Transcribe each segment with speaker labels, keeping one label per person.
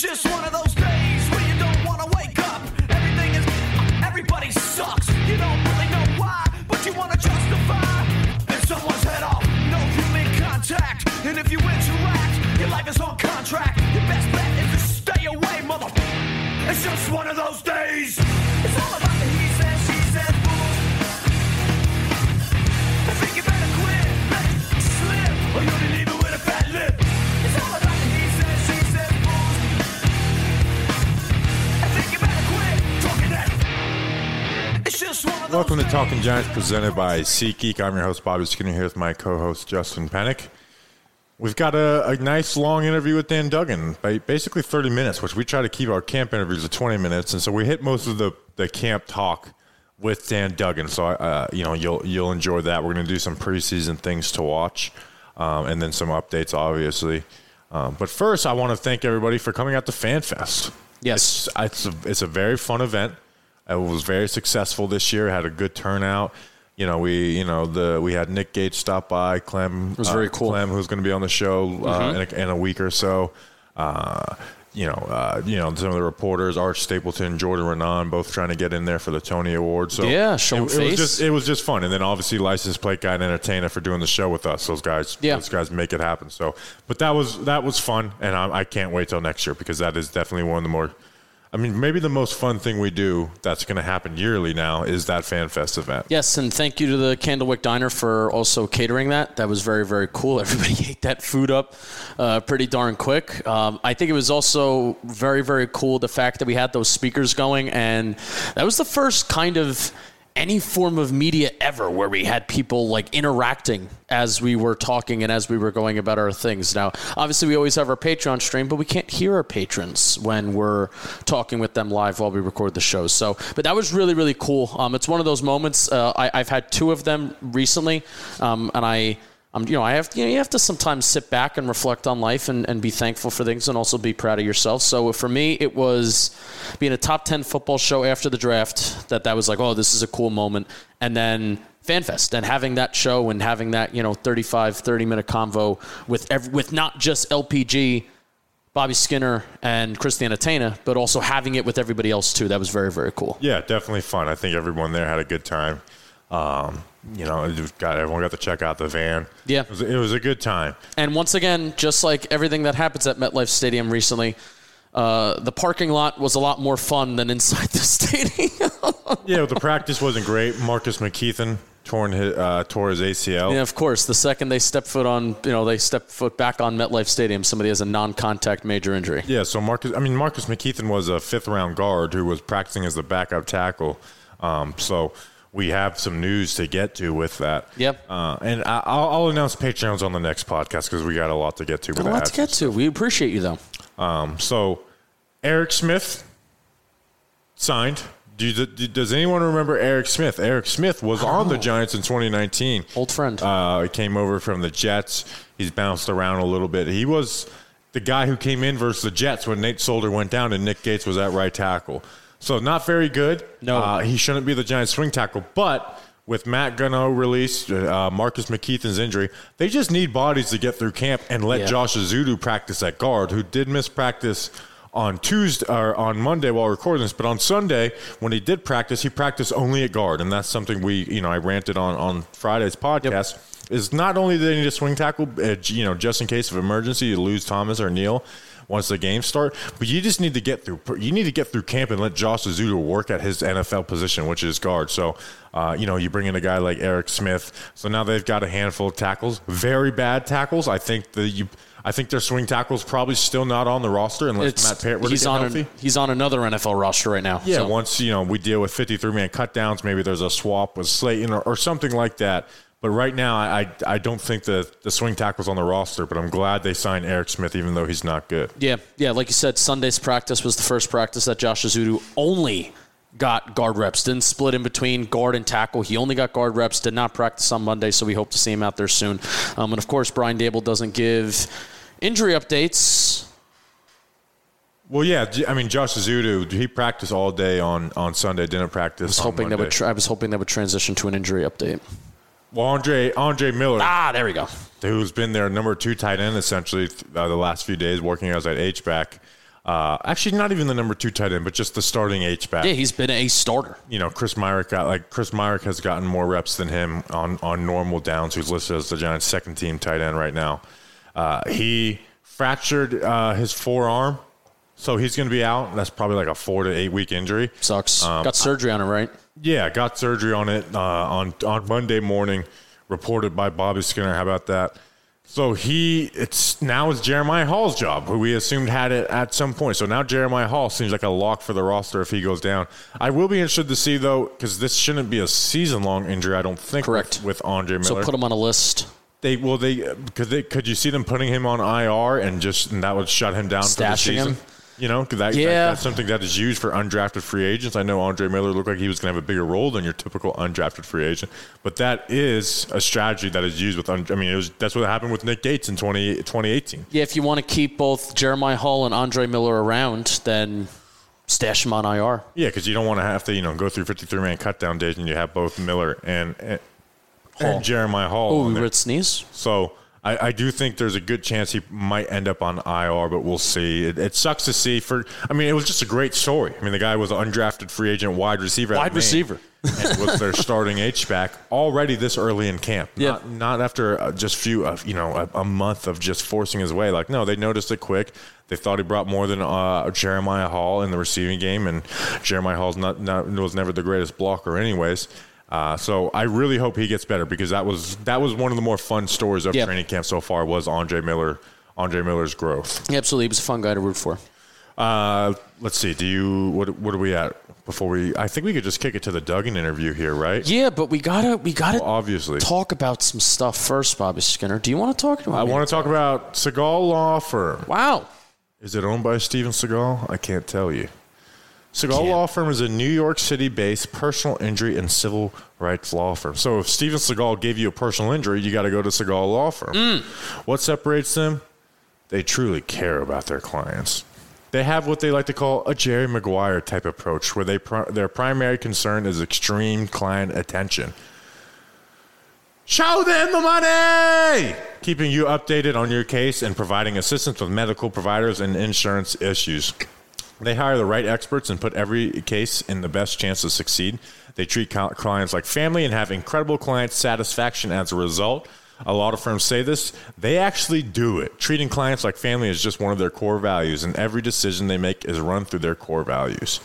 Speaker 1: It's just one of those days where you don't want to wake up. Everything is, everybody sucks. You don't really know why, but you want to justify. And someone's head off, no human contact. And if you interact, your life is on contract. Your best bet is to stay away, mother. It's just one of those days. It's all about
Speaker 2: Welcome to Talking Giants, presented by SeatGeek. I'm your host, Bobby Skinner, here with my co-host, Justin Penik. We've got a, a nice long interview with Dan Duggan, basically 30 minutes, which we try to keep our camp interviews at 20 minutes, and so we hit most of the, the camp talk with Dan Duggan. So uh, you know you'll you'll enjoy that. We're going to do some preseason things to watch, um, and then some updates, obviously. Um, but first, I want to thank everybody for coming out to FanFest.
Speaker 3: Yes.
Speaker 2: It's, it's a, it's a very fun event. It was very successful this year. Had a good turnout. You know, we you know the we had Nick Gates stop by. Clem it
Speaker 3: was very cool.
Speaker 2: Clem, who's going to be on the show uh, in, a, in a week or so. Uh, you know, uh, you know some of the reporters, Art Stapleton, Jordan Raanan, both trying to get in there for the Tony Award. So
Speaker 3: Yeah, show
Speaker 2: it,
Speaker 3: 'em
Speaker 2: it was just it was just fun. And then obviously license plate guy and entertainer for doing the show with us. Those guys,
Speaker 3: Yeah.
Speaker 2: those guys make it happen. So, but that was that was fun, and I, I can't wait till next year because that is definitely one of the more. I mean, maybe the most fun thing we do that's going to happen yearly now is that FanFest event.
Speaker 3: Yes, and thank you to the Candlewick Diner for also catering that. That was very, very cool. Everybody ate that food up uh, pretty darn quick. Um, I think it was also very, very cool the fact that we had those speakers going, and that was the first kind of any form of media ever where we had people like interacting as we were talking and as we were going about our things. Now, obviously, we always have our Patreon stream, but we can't hear our patrons when we're talking with them live while we record the shows. So, but that was really, really cool. Um, it's one of those moments. Uh, I, I've had two of them recently, um, and I. Um, you know, I have you, know, you have to sometimes sit back and reflect on life and, and be thankful for things and also be proud of yourself. So for me, it was being a top ten football show after the draft that that was like, oh, this is a cool moment, and then FanFest and having that show and having that you know 35, 30 minute convo with ev- with not just LPG. Bobby Skinner and Christiana Tana, but also having it with everybody else too. That was very, very cool.
Speaker 2: Yeah, definitely fun. I think everyone there had a good time. Um, you know, got everyone got to check out the van.
Speaker 3: Yeah.
Speaker 2: it was, it was a good time.
Speaker 3: And once again, just like everything that happens at MetLife Stadium recently, uh, the parking lot was a lot more fun than inside the stadium.
Speaker 2: Yeah, the practice wasn't great. Marcus McKethan torn his, uh, tore his ACL.
Speaker 3: yeah, of course. The second they step foot on, you know, they step foot back on MetLife Stadium, somebody has a non-contact major injury.
Speaker 2: Yeah, so Marcus, I mean, Marcus McKethan was a fifth round guard who was practicing as the backup tackle. Um, so we have some news to get to with that.
Speaker 3: Yep.
Speaker 2: Uh, and I, I'll, I'll announce Patreons on the next podcast because we got a lot to get to. With
Speaker 3: A lot to get to. We appreciate you though.
Speaker 2: Um, so Eric Smith signed. Do you, do- does anyone remember Eric Smith? Eric Smith was on the Giants in 2019.
Speaker 3: Old friend.
Speaker 2: Uh, he came over from the Jets. He's bounced around a little bit. He was the guy who came in versus the Jets when Nate Solder went down and Nick Gates was at right tackle. So not very good.
Speaker 3: No.
Speaker 2: uh, he shouldn't be the Giants swing tackle. But with Matt Gono released, uh, Marcus McKethan's injury, they just need bodies to get through camp and let
Speaker 3: Yeah.
Speaker 2: Josh Ezeudu practice at guard, who did miss practice on Tuesday or on Monday while recording this, but on Sunday when he did practice, he practiced only at guard, and that's something we, you know, I ranted on on Friday's podcast. Is not only do they need a swing tackle, uh, you know, just in case of emergency, you lose Thomas or Neal once the games start, but you just need to get through. You need to get through camp and let Josh Ezeudu work at his NFL position, which is guard. So, uh, you know, you bring in a guy like Eric Smith. So now they've got a handful of tackles, very bad tackles. I think the you. I think their swing tackle's probably still not on the roster unless
Speaker 3: It's,
Speaker 2: Matt Parrott were
Speaker 3: he's on
Speaker 2: healthy.
Speaker 3: an, he's on another NFL roster right now.
Speaker 2: Yeah,
Speaker 3: So-
Speaker 2: once you know we deal with 53 man cutdowns, maybe there's a swap with Slayton or, or something like that. But right now, I I, don't think the the swing tackle's on the roster. But I'm glad they signed Eric Smith, even though he's not good.
Speaker 3: Yeah, yeah. Like you said, Sunday's practice was the first practice that Josh Ezeudu only got guard reps. Didn't split in between guard and tackle. He only got guard reps. Did not practice on Monday, so we hope to see him out there soon. Um, and of course, Brian Daboll doesn't give injury updates.
Speaker 2: Well, yeah, I mean Josh Ezeudu, he practiced all day on on Sunday. Didn't practice.
Speaker 3: I was
Speaker 2: on
Speaker 3: hoping that would. Tra- I was hoping that would transition to an injury update.
Speaker 2: Well, Andre Andre Miller,
Speaker 3: Ah, there we go.
Speaker 2: who's been their number two tight end essentially uh, the last few days, working as at H back. Uh, actually, not even the number two tight end, but just the starting H back.
Speaker 3: Yeah, he's been a starter.
Speaker 2: you know, Chris Myarick got like Chris Myarick has gotten more reps than him on on normal downs. Who's listed as the Giants' second team tight end right now. Uh, he fractured uh, his forearm, so he's going to be out. That's probably like a four to eight week injury.
Speaker 3: Sucks.
Speaker 2: Um,
Speaker 3: Got surgery on it, right?
Speaker 2: Yeah, got surgery on it uh, on on Monday morning, reported by Bobby Skinner. How about that? So he, it's now it's Jeremiah Hall's job, who we assumed had it at some point. So now Jeremiah Hall seems like a lock for the roster if he goes down. I will be interested to see though, because this shouldn't be a season long injury. I don't think.
Speaker 3: Correct.
Speaker 2: With, with Andre Miller,
Speaker 3: So put him on a list.
Speaker 2: they well they could they could you see them putting him on IR and just and that would shut him down for the
Speaker 3: Stashing
Speaker 2: season?
Speaker 3: him?
Speaker 2: You know, because that,
Speaker 3: Yeah.
Speaker 2: that- that's something that is used for undrafted free agents. I know Andre Miller looked like he was going to have a bigger role than your typical undrafted free agent, but that is a strategy that is used with. I mean, it was that's what happened with Nick Gates in 20, 2018.
Speaker 3: Yeah, if you want to keep both Jeremiah Hall and Andre Miller around, then stash them on IR.
Speaker 2: Yeah, because you don't want to have to you know go through fifty three man cut down days and you have both Miller and and, and Jeremiah Hall.
Speaker 3: Oh, we at sneeze.
Speaker 2: So I, I do think there's a good chance he might end up on IR, but we'll see. It, it sucks to see. For I mean, it was just a great story. I mean, the guy was an undrafted free agent wide receiver.
Speaker 3: Wide receiver.
Speaker 2: and was their starting H back already this early in camp.
Speaker 3: Yeah.
Speaker 2: Not, not after uh, just few, uh, you know, a, a month of just forcing his way. Like, no, they noticed it quick. They thought he brought more than uh, Jeremiah Hall in the receiving game, and Jeremiah Hall's not, not was never the greatest blocker, anyways. Uh, so I really hope he gets better because that was that was one of the more fun stories of
Speaker 3: Yeah.
Speaker 2: training camp so far was Andre Miller, Andre Miller's growth.
Speaker 3: Absolutely. He was a fun guy to root for.
Speaker 2: Uh, let's see. Do you what what are we at before we? I think we could just kick it to the Duggan interview here, right?
Speaker 3: Yeah, but we gotta we gotta
Speaker 2: Obviously.
Speaker 3: talk about some stuff first, Bobby Skinner. Do you want to talk about?
Speaker 2: I want to talk about Seagal Law Firm.
Speaker 3: Wow.
Speaker 2: Is it owned by Steven Seagal? I can't tell you. Seagal
Speaker 3: Can't.
Speaker 2: Law Firm is a New York City based personal injury and civil rights law firm. So if Steven Segal gave you a personal injury, you got to go to Segal Law Firm. Mm. What separates them? They truly care about their clients. They have what they like to call a Jerry Maguire type approach, where they pri- their primary concern is extreme client attention. Show them the money! Keeping you updated on your case and providing assistance with medical providers and insurance issues. They hire the right experts and put every case in the best chance to succeed. They treat clients like family and have incredible client satisfaction as a result. A lot of firms say this. They actually do it. Treating clients like family is just one of their core values, and every decision they make is run through their core values.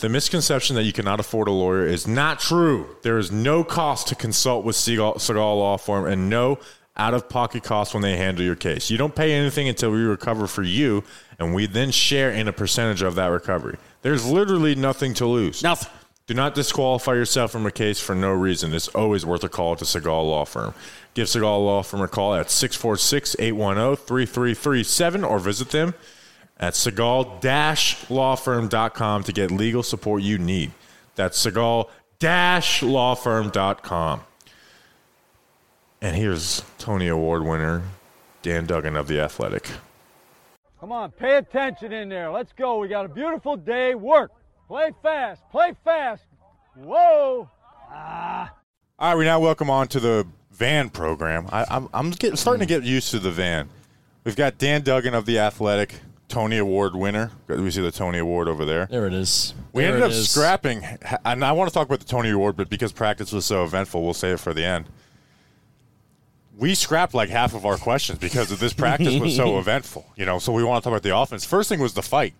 Speaker 2: The misconception that you cannot afford a lawyer is not true. There is no cost to consult with Seagal, Seagal Law Firm and no out of pocket costs when they handle your case. You don't pay anything until we recover for you, and we then share in a percentage of that recovery. There's literally nothing to lose.
Speaker 3: Nothing.
Speaker 2: Do not disqualify yourself from a case for no reason. It's always worth a call to Seagal Law Firm. Give Seagal Law Firm a call at 646 810 3337 or visit them at Seagal lawfirm.com to get legal support you need. That's Seagal lawfirm.com. And here's Tony Award winner Dan Duggan of The Athletic.
Speaker 4: Come on, pay attention in there. Let's go. We got a beautiful day. Work. Play fast. Play fast. Whoa. Ah.
Speaker 2: All right, we now welcome on to the van program. I, I'm, I'm get, starting to get used to the van. We've got Dan Duggan of The Athletic, Tony Award winner. We see the Tony Award over there.
Speaker 5: There it is.
Speaker 2: We
Speaker 5: There
Speaker 2: ended up
Speaker 5: is.
Speaker 2: scrapping, and I want to talk about the Tony Award, but because practice was so eventful, we'll save it for the end. We scrapped like half of our questions because of this practice was so eventful, you know. So we want to talk about the offense. First thing was the fight.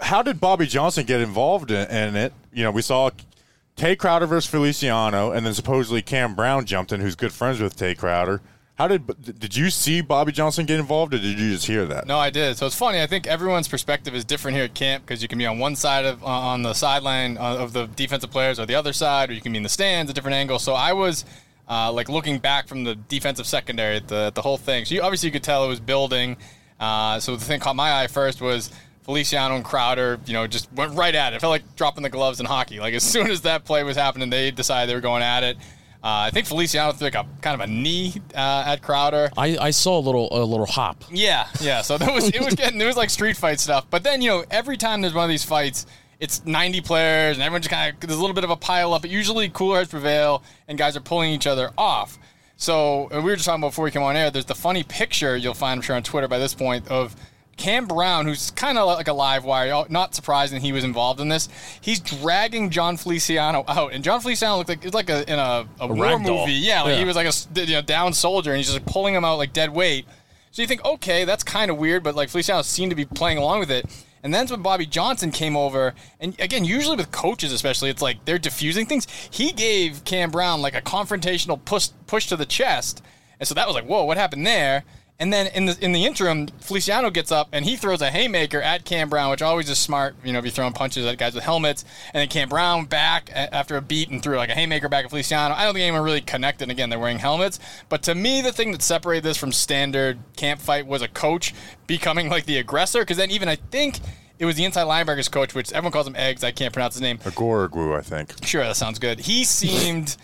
Speaker 2: How did Bobby Johnson get involved in, in it? You know, we saw Tae Crowder versus Feliciano, and then supposedly Cam Brown jumped in, who's good friends with Tae Crowder. How did did you see Bobby Johnson get involved, or did you just hear that?
Speaker 6: No, I did. So it's funny. I think everyone's perspective is different here at camp because you can be on one side of uh, on the sideline uh, of the defensive players, or the other side, or you can be in the stands, a different angle. So I was uh, like looking back from the defensive secondary at the at the whole thing. So you, obviously you could tell it was building. Uh, so the thing caught my eye first was Feliciano and Crowder. You know, just went right at it. It felt like dropping the gloves in hockey. Like as soon as that play was happening, they decided they were going at it. Uh, I think Feliciano threw like a kind of a knee uh, at Crowder.
Speaker 5: I, I saw a little a little hop.
Speaker 6: Yeah, yeah. So that was it was getting it was like street fight stuff. But then you know every time there's one of these fights, it's 90 players and everyone just kind of there's a little bit of a pile up. But usually cooler heads prevail and guys are pulling each other off. So and we were just talking about before we came on air. There's the funny picture you'll find I'm sure on Twitter by this point of Cam Brown, who's kind of like a live wire, not surprising he was involved in this. He's dragging Jon Feliciano out, and Jon Feliciano looked like it's like a in a, a, war movie. Yeah, like
Speaker 5: Yeah.
Speaker 6: he was like a you know, down soldier, and he's just like, pulling him out like dead weight. So you think, okay, that's kind of weird, but like Feliciano seemed to be playing along with it. And then when Bobby Johnson came over, and again, usually with coaches especially, it's like they're diffusing things. He gave Cam Brown like a confrontational push push to the chest, and so that was like, whoa, what happened there? And then in the in the interim, Feliciano gets up and he throws a haymaker at Cam Brown, which always is smart, you know, be throwing punches at guys with helmets. And then Cam Brown back after a beat and threw like a haymaker back at Feliciano. I don't think anyone really connected. Again, they're wearing helmets. But to me, the thing that separated this from standard camp fight was a coach becoming like the aggressor. Because then even I think it was the inside linebackers coach, which everyone calls him Eggs. I can't pronounce his name.
Speaker 2: Agoragwu, I think.
Speaker 6: Sure, that sounds good. He seemed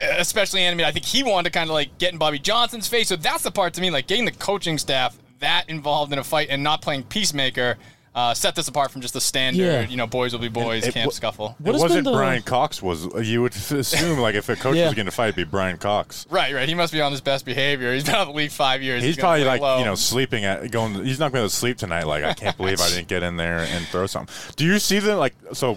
Speaker 6: especially animated. I think he wanted to kind of like get in Bobby Johnson's face. So that's the part to me, like getting the coaching staff that involved in a fight and not playing peacemaker. Uh, set this apart from just the standard,
Speaker 5: Yeah.
Speaker 6: you know, boys will be boys
Speaker 2: it
Speaker 6: camp
Speaker 2: wa-
Speaker 6: scuffle.
Speaker 5: What
Speaker 2: it wasn't
Speaker 5: the-
Speaker 2: Brian Cox. Was you would assume like if a coach
Speaker 5: Yeah.
Speaker 2: was going to fight, it'd be Brian Cox.
Speaker 6: Right, right. He must be on his best behavior. He's been out of the league five years.
Speaker 2: He's
Speaker 6: gonna
Speaker 2: probably like
Speaker 6: low.
Speaker 2: you know sleeping at going. He's not going to sleep tonight. Like I can't believe I didn't get in there and throw something. Do you see the like? So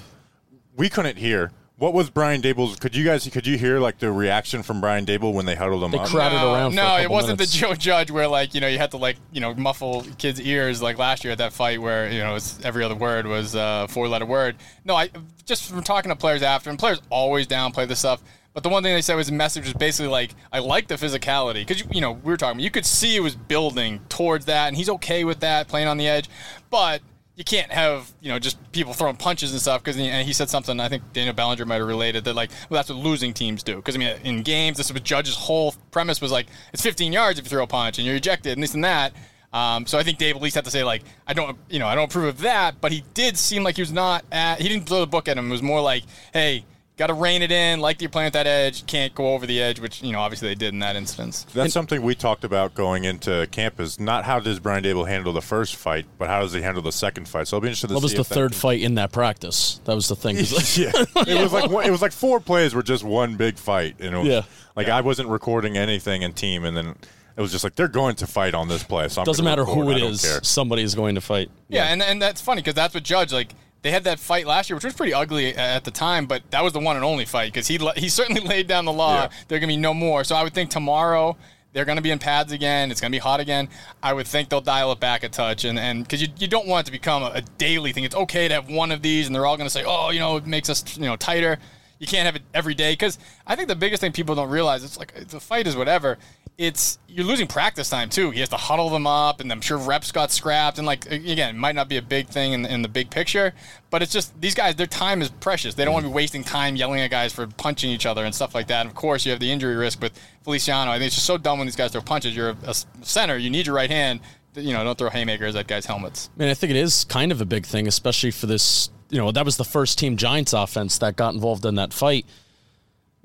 Speaker 2: we couldn't hear. What was Brian Daboll's? Could you guys? Could you hear like the reaction from Brian Daboll when they huddled him
Speaker 5: They
Speaker 2: up?
Speaker 5: crowded
Speaker 6: no,
Speaker 5: around for
Speaker 6: No,
Speaker 5: a
Speaker 6: it wasn't
Speaker 5: minutes.
Speaker 6: the Joe Judge where like you know you had to like you know muffle kids' ears like last year at that fight where you know it's, every other word was a four-letter word. No, I just from talking to players after, and players always downplay this stuff. But the one thing they said was the message was basically like, I like the physicality because you, you know we were talking, you could see it was building towards that, and he's okay with that, playing on the edge, but. You can't have you know just people throwing punches and stuff because and he said something I think Daniel Bellinger might have related that like well that's what losing teams do. Because I mean in games this was Judge's whole premise was like it's 15 yards if you throw a punch and you're ejected and this and that. Um, so I think Dave at least had to say like I don't you know I don't approve of that but he did seem like he was not at he didn't throw the book at him. It was more like hey got to rein it in like you're playing at that edge can't go over the edge which you know obviously they did in that instance
Speaker 2: That's something we talked about going into camp. Is not how does Brian Daboll handle the first fight, but how does he handle the second fight? So I'll be interested to
Speaker 5: What was the
Speaker 2: if that-
Speaker 5: third fight in that practice? That was the thing.
Speaker 2: yeah, it was like one, it was like four plays were just one big fight. You know,
Speaker 5: Yeah.
Speaker 2: like I wasn't recording anything in team, and then it was just like they're going to fight on this play. So I'm
Speaker 5: Doesn't matter
Speaker 2: record.
Speaker 5: who
Speaker 2: I
Speaker 5: it
Speaker 2: don't
Speaker 5: is.
Speaker 2: care.
Speaker 5: Somebody is going to fight.
Speaker 6: Yeah, and and that's funny because that's what Judge like. They had that fight last year, which was pretty ugly at the time, but that was the one and only fight because he he certainly laid down the law.
Speaker 2: Yeah.
Speaker 6: There are gonna be no more. So I would think tomorrow they're gonna be in pads again. It's gonna be hot again. I would think they'll dial it back a touch, and and because you, you don't want it to become a, a daily thing. It's okay to have one of these, and they're all gonna say, oh, you know, it makes us you know tighter. You can't have it every day because I think the biggest thing people don't realize it's like the fight is whatever. It's you're losing practice time too. He has to huddle them up, and I'm sure reps got scrapped. And like again, it might not be a big thing in, in the big picture, but it's just these guys. Their time is precious. They don't want to be wasting time yelling at guys for punching each other and stuff like that. And of course, you have the injury risk with Feliciano. I think it's just so dumb when these guys throw punches. You're a, a center. You need your right hand. You know, don't throw haymakers at guys' helmets.
Speaker 5: I mean, I think it is kind of a big thing, especially for this. You know, that was the first team Giants offense that got involved in that fight.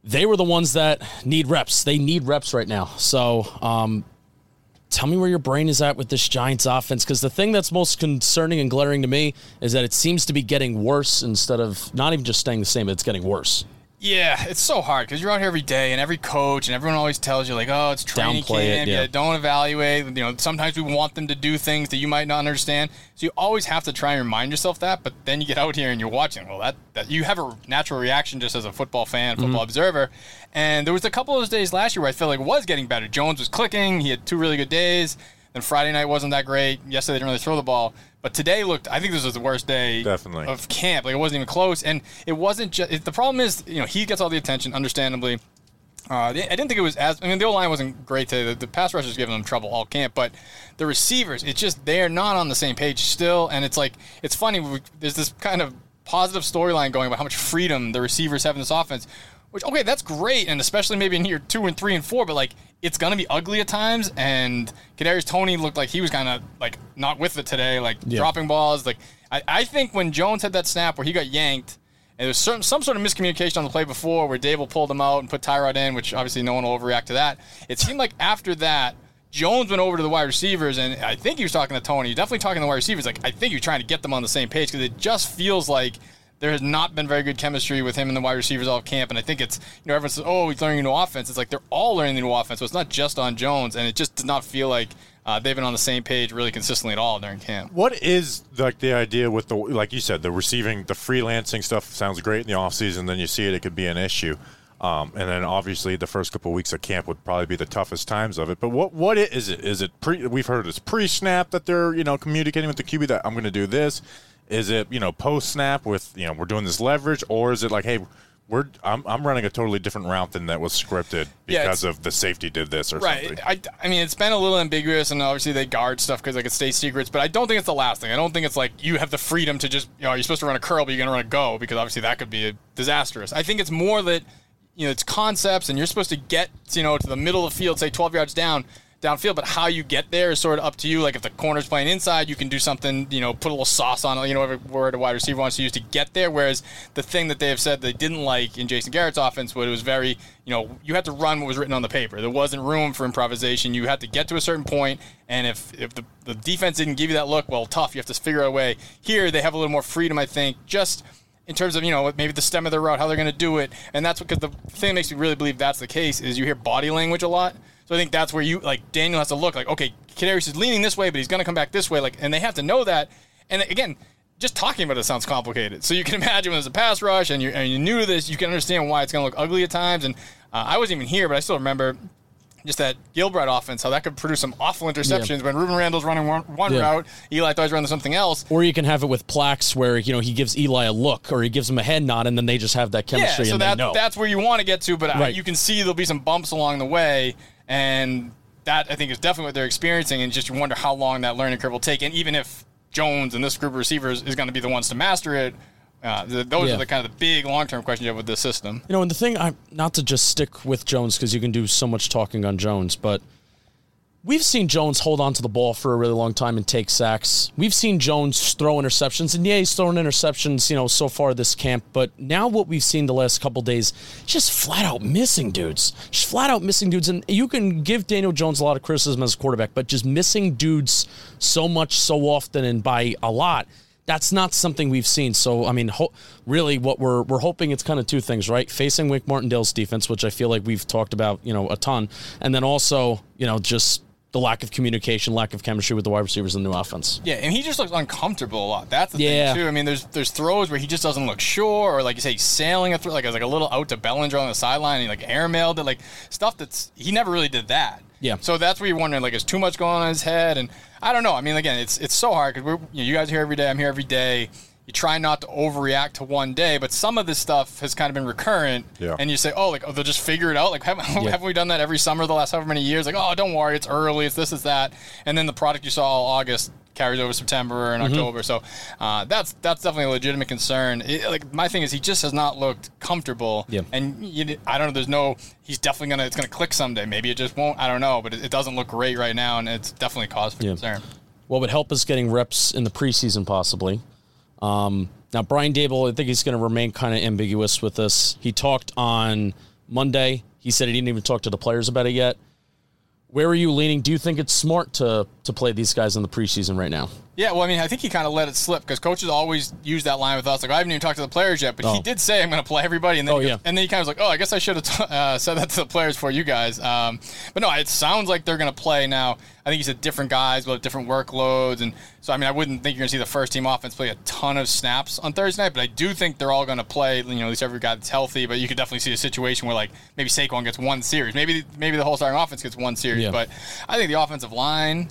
Speaker 5: They were the ones that need reps. They need reps right now. So, um, tell me where your brain is at with this Giants offense. Because the thing that's most concerning and glaring to me is that it seems to be getting worse instead of not even just staying the same, it's getting worse.
Speaker 6: Yeah, it's so hard because you're out here every day, and every coach and everyone always tells you like, "Oh, it's training
Speaker 5: Downplay it,
Speaker 6: camp.
Speaker 5: yeah.
Speaker 6: yeah, don't evaluate." You know, sometimes we want them to do things that you might not understand. So you always have to try and remind yourself that. But then you get out here and you're watching. Well, that, that you have a natural reaction just as a football fan, football mm-hmm. observer. And there was a couple of those days last year where I felt like it was getting better. Jones was clicking. He had two really good days. Then Friday night wasn't that great. Yesterday they didn't really throw the ball. But today looked. I think this was the worst day
Speaker 2: Definitely.
Speaker 6: of camp. Like it wasn't even close, and it wasn't just. The problem is, you know, he gets all the attention, understandably. Uh, I didn't think it was as. I mean, the old line wasn't great today. The, the pass rushers giving them trouble all camp, but the receivers, it's just they're not on the same page still. And it's like it's funny. We, there's this kind of positive storyline going about how much freedom the receivers have in this offense. Which okay, that's great, and especially maybe in year two and three and four. But like, it's gonna be ugly at times. And Kadarius Toney looked like he was kind of like not with it today, like dropping balls. Like I, I think when Jones had that snap where he got yanked. And there was some, some sort of miscommunication on the play before where Daboll pulled him out and put Tyrod in, which obviously no one will overreact to that. It seemed like after that, Jones went over to the wide receivers, and I think he was talking to Toney. He's definitely talking to the wide receivers. Like I think was trying to get them on the same page because it just feels like there has not been very good chemistry with him and the wide receivers all camp. And I think it's you know everyone says, oh, he's learning a new offense. It's like they're all learning the new offense, so it's not just on Jones, and it just does not feel like uh, they've been on the same page really consistently at all during camp.
Speaker 2: What is like the idea with the like you said the receiving the freelancing stuff sounds great in the off season. Then you see it, it could be an issue. Um, and then obviously the first couple of weeks of camp would probably be the toughest times of it. But what what is it? Is it pre? We've heard it's pre snap that they're you know communicating with the QB that I'm going to do this. Is it you know post snap with you know we're doing this leverage, or is it like hey we're I'm, I'm running a totally different route than that was scripted
Speaker 6: Yeah,
Speaker 2: because of the safety did this or
Speaker 6: Right.
Speaker 2: something.
Speaker 6: I, I mean, it's been a little ambiguous, and obviously they guard stuff because they it's stay secrets. But I don't think it's the last thing. I don't think it's like you have the freedom to just you know you're supposed to run a curl, but you're gonna run a go because obviously that could be disastrous. I think it's more that you know it's concepts, and you're supposed to get you know to the middle of the field, say 12 yards down downfield, but how you get there is sort of up to you. Like if the corner's playing inside, you can do something, you know, put a little sauce on it, you know, whatever word a wide receiver wants to use to get there. Whereas the thing that they have said they didn't like in Jason Garrett's offense, was it was very, you know, you had to run what was written on the paper. There wasn't room for improvisation. You had to get to a certain point, and if if the, the defense didn't give you that look, well, tough. You have to figure out a way. Here they have a little more freedom, I think, just in terms of you know maybe the stem of the route, how they're going to do it, and that's because the thing that makes me really believe that's the case is you hear body language a lot. So I think that's where you like Daniel has to look like okay, Kadarius is leaning this way, but he's going to come back this way, like, and they have to know that. And again, just talking about it sounds complicated. So you can imagine when there's a pass rush and you're, and you're new to this, you can understand why it's going to look ugly at times. And uh, I wasn't even here, but I still remember just that Gilbride offense, how that could produce some awful interceptions when Rueben Randle's running one, one
Speaker 3: Yeah.
Speaker 6: route, Eli thought he was running something else.
Speaker 3: Or you can have it with Plax where you know he gives Eli a look or he gives him a head nod and then they just have that chemistry
Speaker 6: Yeah, so that, that's where you want to get to, but I, you can see there'll be some bumps along the way, and that I think is definitely what they're experiencing, and just you wonder how long that learning curve will take. And even if Jones and this group of receivers is going to be the ones to master it, uh, th those
Speaker 3: Yeah.
Speaker 6: are the kind of the big long term questions you have with this system.
Speaker 3: You know, and the thing, I not to just stick with Jones because you can do so much talking on Jones, but we've seen Jones hold on to the ball for a really long time and take sacks. We've seen Jones throw interceptions, and yeah, he's thrown interceptions, you know, so far this camp. But now what we've seen the last couple days, just flat out missing dudes, just flat out missing dudes. And you can give Daniel Jones a lot of criticism as a quarterback, but just missing dudes so much, so often, and by a lot that's not something we've seen. So, I mean, ho- really, what we're we're hoping it's kind of two things, right? Facing Wink Martindale's defense, which I feel like we've talked about, you know, a ton, and then also, you know, just the lack of communication, lack of chemistry with the wide receivers in the new offense.
Speaker 6: Yeah, and he just looks uncomfortable a lot. That's the
Speaker 3: Yeah.
Speaker 6: thing too. I mean, there's there's throws where he just doesn't look sure, or like you say, he's sailing a throw, like it was like a little out to Bellinger on the sideline, and he like airmailed it, like stuff that's he never really did that.
Speaker 3: Yeah.
Speaker 6: So that's where you're wondering, like, is too much going on in his head? And I don't know. I mean, again, it's it's so hard because we're you, know, you guys are here every day. I'm here every day. You try not to overreact to one day, but some of this stuff has kind of been recurrent.
Speaker 2: Yeah.
Speaker 6: And you say, oh, like oh, they'll just figure it out. Like, haven't, haven't we done that every summer the last however many years? Like, oh, don't worry, it's early, it's this, it's that, and then the product you saw all August carries over September and October. So uh, that's that's definitely a legitimate concern. It, like my thing is, he just has not looked comfortable.
Speaker 3: Yeah.
Speaker 6: And you, I don't know. There's no. He's definitely gonna. It's gonna click someday. Maybe it just won't. I don't know. But it, it doesn't look great right now, and it's definitely cause for
Speaker 3: Yeah.
Speaker 6: concern.
Speaker 3: What would help is getting reps in the preseason, possibly. Um, now, Brian Daboll, I think he's going to remain kind of ambiguous with this. He talked on Monday. He said he didn't even talk to the players about it yet. Where are you leaning? Do you think it's smart to to play these guys in the preseason right now?
Speaker 6: Yeah, well, I mean, I think he kind of let it slip because coaches always use that line with us. Like, I haven't even talked to the players yet, but he
Speaker 3: Oh.
Speaker 6: did say I'm going to play everybody, and then
Speaker 3: Oh,
Speaker 6: he
Speaker 3: yeah.
Speaker 6: and then he kind of was like, oh, I guess I should have t- uh, said that to the players for you guys. Um, but no, it sounds like they're going to play now. I think he said different guys with different workloads, and so I mean, I wouldn't think you're going to see the first team offense play a ton of snaps on Thursday night, but I do think they're all going to play. You know, at least every guy that's healthy. But you could definitely see a situation where like maybe Saquon gets one series, maybe maybe the whole starting offense gets one series,
Speaker 3: Yeah.
Speaker 6: but I think the offensive line.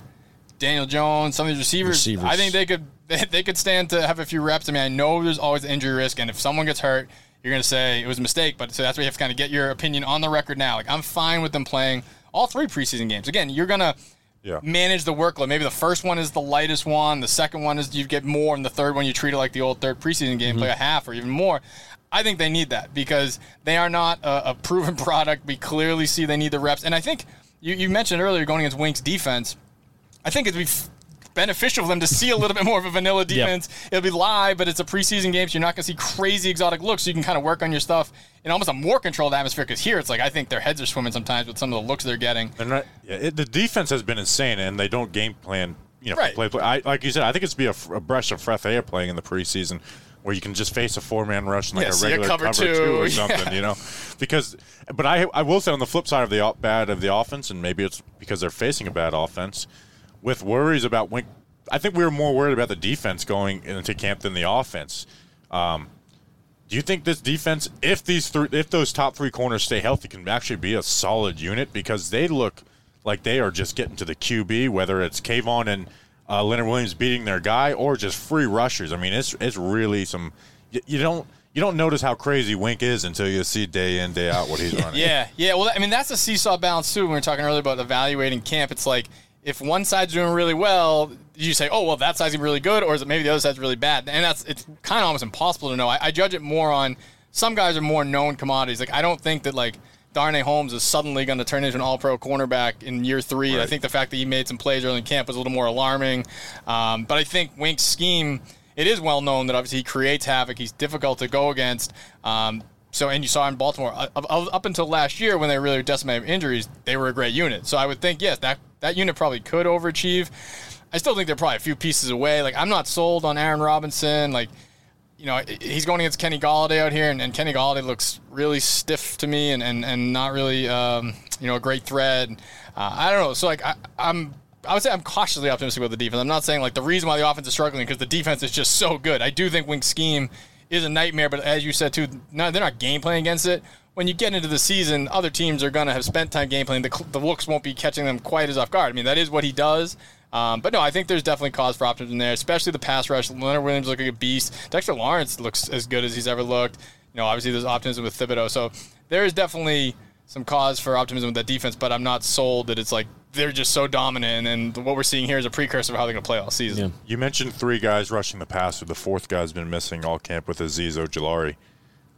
Speaker 6: Daniel Jones, some of these receivers,
Speaker 3: Receivers.
Speaker 6: I think they could they, could stand to have a few reps. I mean, I know there's always injury risk, and if someone gets hurt, you're going to say it was a mistake. But so that's where you have to kind of get your opinion on the record now. Like I'm fine with them playing all three preseason games. Again, you're going to
Speaker 2: Yeah.
Speaker 6: manage the workload. Maybe the first one is the lightest one, the second one is you get more, and the third one you treat it like the old third preseason game, play a mm-hmm. half or even more. I think they need that because they are not a, a proven product. We clearly see they need the reps, and I think you, you mentioned earlier going against Wink's defense. I think it'd be f- beneficial for them to see a little bit more of a vanilla defense. It'll be live, but it's a preseason game, so you're not going to see crazy exotic looks. So you can kind of work on your stuff in almost a more controlled atmosphere. Because here, it's like I think their heads are swimming sometimes with some of the looks they're getting.
Speaker 2: And right, yeah, it, the defense has been insane, and they don't game plan. You know,
Speaker 6: Right.
Speaker 2: play, play. I, like you said, I think it's be a, f- a breath of fresh air playing in the preseason, where you can just face a four man rush and like
Speaker 6: Yeah,
Speaker 2: a
Speaker 6: see a
Speaker 2: regular
Speaker 6: cover
Speaker 2: cover,
Speaker 6: two,
Speaker 2: two, or
Speaker 6: yeah.
Speaker 2: something. You know, because but I I will say on the flip side of the bad of the offense, and maybe it's because they're facing a bad offense. With worries about Wink. I think we were more worried about the defense going into camp than the offense. Um, do you think this defense, if these three, if those top three corners stay healthy, can actually be a solid unit? Because they look like they are just getting to the QB, whether it's Kayvon and uh, Leonard Williams beating their guy or just free rushers. I mean, it's it's really some. You, you don't you don't notice how crazy Wink is until you see day in day out what he's running.
Speaker 6: Yeah, yeah. Well, I mean, that's a seesaw balance too. When we were talking earlier about evaluating camp, it's like if one side's doing really well, you say, "Oh, well, that side's really good," or is it maybe the other side's really bad? And that's it's kind of almost impossible to know. I, I judge it more on some guys are more known commodities. Like I don't think that like Darnay Holmes is suddenly going to turn into an All-Pro cornerback in year three. I think the fact that he made some plays early in camp was a little more alarming. Um, but I think Wink's scheme, it is well known that obviously he creates havoc. He's difficult to go against. Um, so, and you saw in Baltimore uh, up, until last year when they really decimated injuries, they were a great unit. So I would think yes, that that unit probably could overachieve. I still think they're probably a few pieces away. Like I'm not sold on Aaron Robinson. Like you know, he's going against Kenny Golladay out here, and, and Kenny Golladay looks really stiff to me, and and, and not really, um, you know, a great threat. Uh, I don't know. So like, I, I'm. I would say I'm cautiously optimistic about the defense. I'm not saying like the reason why the offense is struggling because the defense is just so good. I do think Wink's scheme is a nightmare, but as you said too, no, they're not game playing against it. When you get into the season, other teams are going to have spent time game playing. The, the looks won't be catching them quite as off guard. I mean, that is what he does. Um, but no, I think there's definitely cause for optimism there, especially the pass rush. Leonard Williams looking like a beast. Dexter Lawrence looks as good as he's ever looked. You know, obviously there's optimism with Thibodeaux. So there is definitely some cause for optimism with that defense, but I'm not sold that it's like they're just so dominant. And what we're seeing here is a precursor of how they're going to play all season.
Speaker 3: Yeah.
Speaker 2: You mentioned three guys rushing the passer. The fourth guy's been missing all camp with Azeez Ojulari.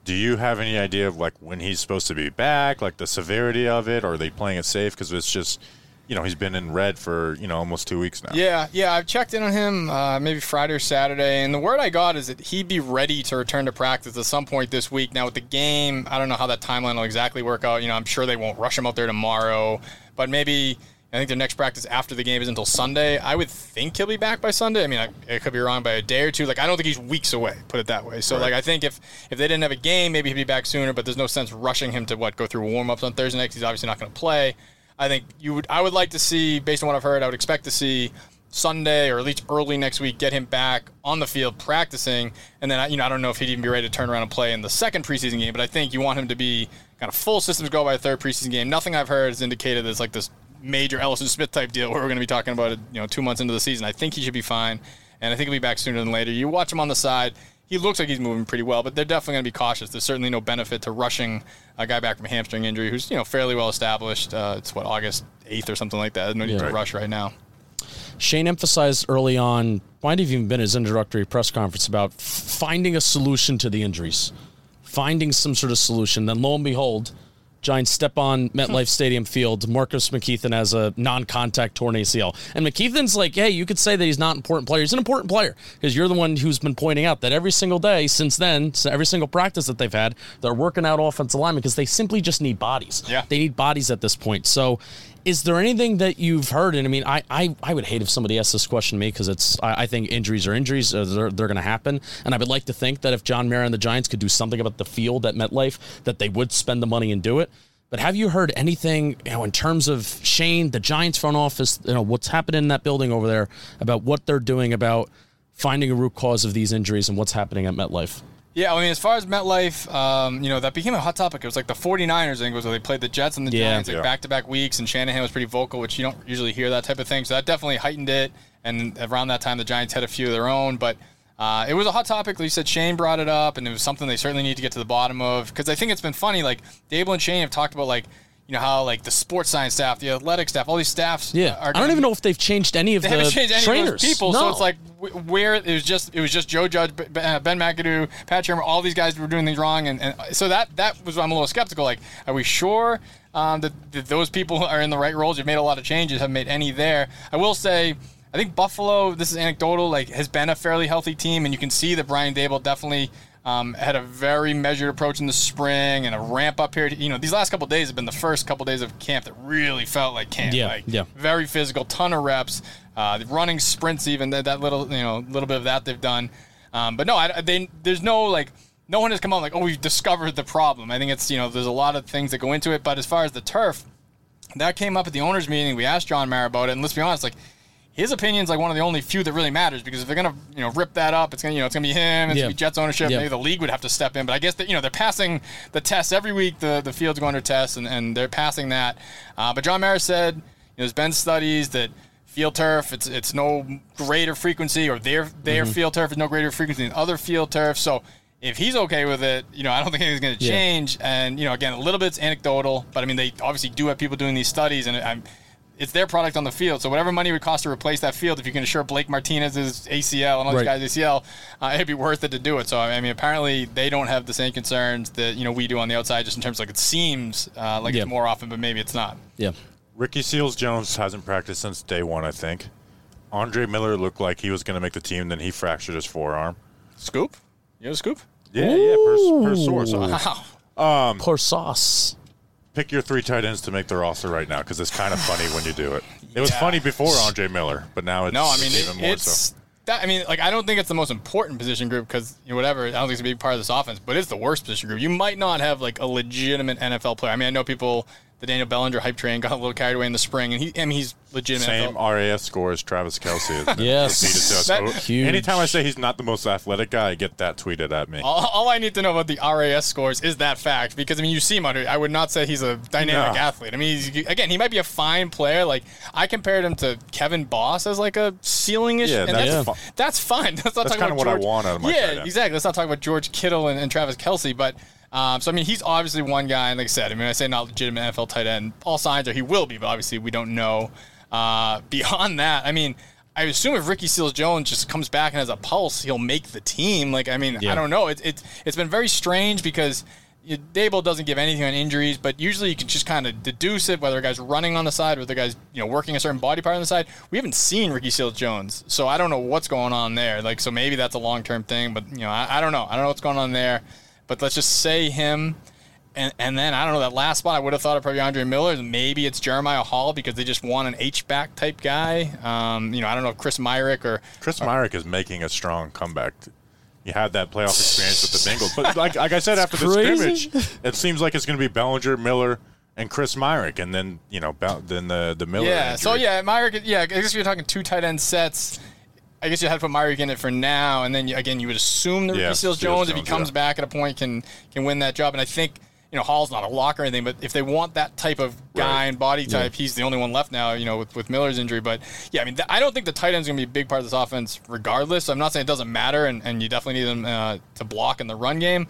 Speaker 2: Do you have any idea of like when he's supposed to be back, like the severity of it? Or are they playing it safe? Because it's just, you know, he's been in red for you know almost two weeks now.
Speaker 6: Yeah, yeah, I've checked in on him uh, maybe Friday or Saturday, and the word I got is that he'd be ready to return to practice at some point this week. Now with the game, I don't know how that timeline will exactly work out. You know, I'm sure they won't rush him out there tomorrow, but maybe I think their next practice after the game is until Sunday. I would think he'll be back by Sunday. I mean, I, it could be wrong by a day or two. Like I don't think he's weeks away. Put it that way. So like I think if if they didn't have a game, maybe he'd be back sooner. But there's no sense rushing him to what go through warm ups on Thursday night. He's obviously not going to play. I think you would. I would like to see, based on what I've heard, I would expect to see Sunday or at least early next week get him back on the field practicing, and then you know I don't know if he'd even be ready to turn around and play in the second preseason game, but I think you want him to be kind of full systems go by the third preseason game. Nothing I've heard has indicated there's like this major Elerson Smith type deal where we're going to be talking about it, you know, two months into the season. I think he should be fine, and I think he'll be back sooner than later. You watch him on the side. He looks like he's moving pretty well, but they're definitely going to be cautious. There's certainly no benefit to rushing a guy back from a hamstring injury who's you know fairly well established. Uh, it's what August 8th or something like that. There's no need
Speaker 3: Yeah.
Speaker 6: to rush right now.
Speaker 3: Schoen emphasized early on, might have even been his introductory press conference about finding a solution to the injuries, finding some sort of solution. Then lo and behold, Giants step on MetLife Stadium field. Marcus McKethan has a non-contact torn ACL, and McKethan's like, "Hey, you could say that he's not an important player. He's an important player because you're the one who's been pointing out that every single day since then, so every single practice that they've had, they're working out offensive linemen because they simply just need bodies.
Speaker 6: Yeah.
Speaker 3: they need bodies at this point. So." Is there anything that you've heard? And I mean, I I, I would hate if somebody asked this question to me because it's I, I think injuries are injuries. Uh, they're they're going to happen, and I would like to think that if John Mara and the Giants could do something about the field at MetLife, that they would spend the money and do it. But have you heard anything, you know, in terms of Schoen, the Giants front office, you know, what's happening in that building over there about what they're doing about finding a root cause of these injuries and what's happening at MetLife?
Speaker 6: Yeah, I mean, as far as MetLife, um, you know, that became a hot topic. It was like the 49ers, I think, was where they played the Jets and the
Speaker 3: Yeah.
Speaker 6: Giants like back to back weeks, and Shanahan was pretty vocal, which you don't usually hear that type of thing. So that definitely heightened it. And around that time, the Giants had a few of their own. But uh, it was a hot topic. Like you said, Schoen brought it up, and it was something they certainly need to get to the bottom of. Because I think it's been funny. Like, Daboll and Schoen have talked about, like, you know, how, like, the sports science staff, the athletic staff, all these staffs.
Speaker 3: Yeah,
Speaker 6: are
Speaker 3: I don't even know if they've changed any of
Speaker 6: they
Speaker 3: the
Speaker 6: haven't changed any
Speaker 3: trainers.
Speaker 6: of those people.
Speaker 3: No.
Speaker 6: So it's like where it was just it was just Joe Judge, uh, Ben McAdoo, Pat Shurmur, all these guys were doing things wrong, and, and so that that was I'm a little skeptical. Like, are we sure um, that, that those people are in the right roles? You've made a lot of changes, haven't made any there. I will say. I think Buffalo, this is anecdotal, like has been a fairly healthy team, and you can see that Brian Daboll definitely um, had a very measured approach in the spring and a ramp up here. You know, these last couple of days have been the first couple days of camp that really felt like camp.
Speaker 3: Yeah,
Speaker 6: like,
Speaker 3: yeah.
Speaker 6: very physical, ton of reps, uh, running sprints, even that, that little, you know, little bit of that they've done. Um, but no, I, they, there's no like, no one has come out like, oh, we've discovered the problem. I think it's, you know, there's a lot of things that go into it. But as far as the turf, that came up at the owners' meeting. We asked John Mara about it, and let's be honest, like, his opinion's like one of the only few that really matters because if they're gonna you know rip that up, it's gonna you know it's gonna be him. It's
Speaker 5: Yeah.
Speaker 6: gonna be Jets ownership.
Speaker 5: Yeah.
Speaker 6: Maybe the league would have to step in. But I guess that you know they're passing the test every week. The the field's going under test and, and they're passing that. Uh, but John Maris said you know, there's been studies that field turf it's it's no greater frequency or their their
Speaker 5: Mm-hmm.
Speaker 6: field turf is no greater frequency than other field turf. So if he's okay with it, you know, I don't think anything's going to
Speaker 5: Yeah.
Speaker 6: change. And you know, again, a little bit's anecdotal, but I mean, they obviously do have people doing these studies, and I'm, it's their product on the field. So whatever money it would cost to replace that field, if you can assure Blake Martinez's ACL and all these guys ACL, uh, it'd be worth it to do it. So I mean, apparently they don't have the same concerns that you know we do on the outside, just in terms of like it seems uh, like
Speaker 5: Yeah.
Speaker 6: it's more often, but maybe it's not.
Speaker 5: Yeah.
Speaker 2: Ricky Seals Jones hasn't practiced since day one, I think. Andre Miller looked like he was going to make the team, then he fractured his forearm.
Speaker 6: Scoop, you know scoop?
Speaker 2: Yeah, yeah, per, per source.
Speaker 6: Wow.
Speaker 5: Poor sauce.
Speaker 2: Pick your three tight ends to make their roster right now because it's kind of funny when you do it. It was
Speaker 6: Yeah.
Speaker 2: funny before Andre Miller, but now it's
Speaker 6: No, I mean
Speaker 2: even
Speaker 6: it,
Speaker 2: more
Speaker 6: it's
Speaker 2: so.
Speaker 6: that. I mean, like I don't think it's the most important position group because you know, whatever. I don't think it's a big part of this offense, but it's the worst position group. You might not have like a legitimate NFL player. I mean, I know people. The Daniel Bellinger hype train got a little carried away in the spring, and he. I mean, he's legitimate.
Speaker 2: Same
Speaker 6: NFL.
Speaker 2: RAS score as Travis Kelce. Is.
Speaker 5: Yes.
Speaker 2: Beat it to us.
Speaker 6: That-
Speaker 5: Huge.
Speaker 2: Anytime I say he's not the most athletic guy, I get that tweeted at me.
Speaker 6: All, all I need to know about the RAS scores is that fact because I mean you see him under. I would not say he's a dynamic
Speaker 2: No.
Speaker 6: athlete. I mean, he's, again, he might be a fine player. Like I compared him to Kevin Boss as like a ceiling-ish,
Speaker 2: Yeah,
Speaker 6: and
Speaker 2: that's
Speaker 6: that's,
Speaker 2: fi-
Speaker 6: that's fine. That's not
Speaker 2: That's
Speaker 6: talking
Speaker 2: kinda
Speaker 6: about
Speaker 2: what I want out of my
Speaker 6: Yeah, exactly. Let's not talk about George Kittle and, and Travis Kelce, but. Um, so I mean, he's obviously one guy, and like I said, I mean, I say not legitimate NFL tight end. All signs are he will be, but obviously we don't know. Uh, beyond that, I mean, I assume if Ricky Seals Jones just comes back and has a pulse, he'll make the team. Like, I mean,
Speaker 5: Yeah.
Speaker 6: I don't know. It, it, it's been very strange because Daboll doesn't give anything on injuries, but usually you can just kind of deduce it, whether a guy's running on the side, whether a guy's you know working a certain body part on the side. We haven't seen Ricky Seals Jones, so I don't know what's going on there. Like, so maybe that's a long term thing, but you know, I, I don't know. I don't know what's going on there. But let's just say him. And, and then I don't know that last spot. I would have thought of probably Andre Miller. Maybe it's Jeremiah Hall because they just want an H back type guy. Um, you know, I don't know if Chris Myarick or
Speaker 2: Chris Myarick is making a strong comeback. You had that playoff experience with the Bengals, but like, like I said after the scrimmage, it seems like it's going to be Bellinger, Miller, and Chris Myarick, and then you know, then the the Miller.
Speaker 6: Yeah. So yeah, Myarick. Yeah, I guess you're talking two tight end sets. I guess you had to put Myarick in it for now, and then you, again you would assume that
Speaker 2: Yeah,
Speaker 6: Ricky Seals Jones, if he comes
Speaker 2: yeah.
Speaker 6: back at a point, can can win that job. And I think you know Hall's not a lock or anything, but if they want that type of guy
Speaker 2: Right.
Speaker 6: and body type, he's the only one left now. You know, with, with Miller's injury, but yeah, I mean, th- I don't think the tight end's going to be a big part of this offense, regardless. So I'm not saying it doesn't matter, and, and you definitely need them uh, to block in the run game.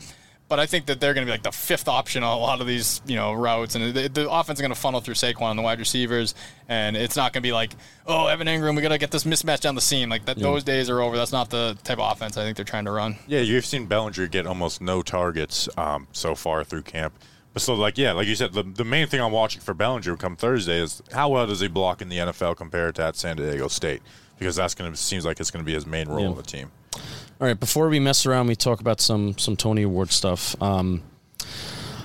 Speaker 6: But I think that they're going to be like the fifth option on a lot of these, you know, routes, and the, the offense is going to funnel through Saquon and the wide receivers, and it's not going to be like, oh, Evan Engram, we got to get this mismatch down the seam. Like that, those days are over. That's not the type of offense I think they're trying to run.
Speaker 2: Yeah, you've seen Bellinger get almost no targets um, so far through camp. But so, like, yeah, like you said, the, the main thing I'm watching for Bellinger come Thursday is how well does he block in the NFL compared to at San Diego State? Because that's going to seems like it's going to be his main role
Speaker 5: Yeah.
Speaker 2: on the team.
Speaker 5: All right, before we mess around, we talk about some some Tony Award stuff. Um,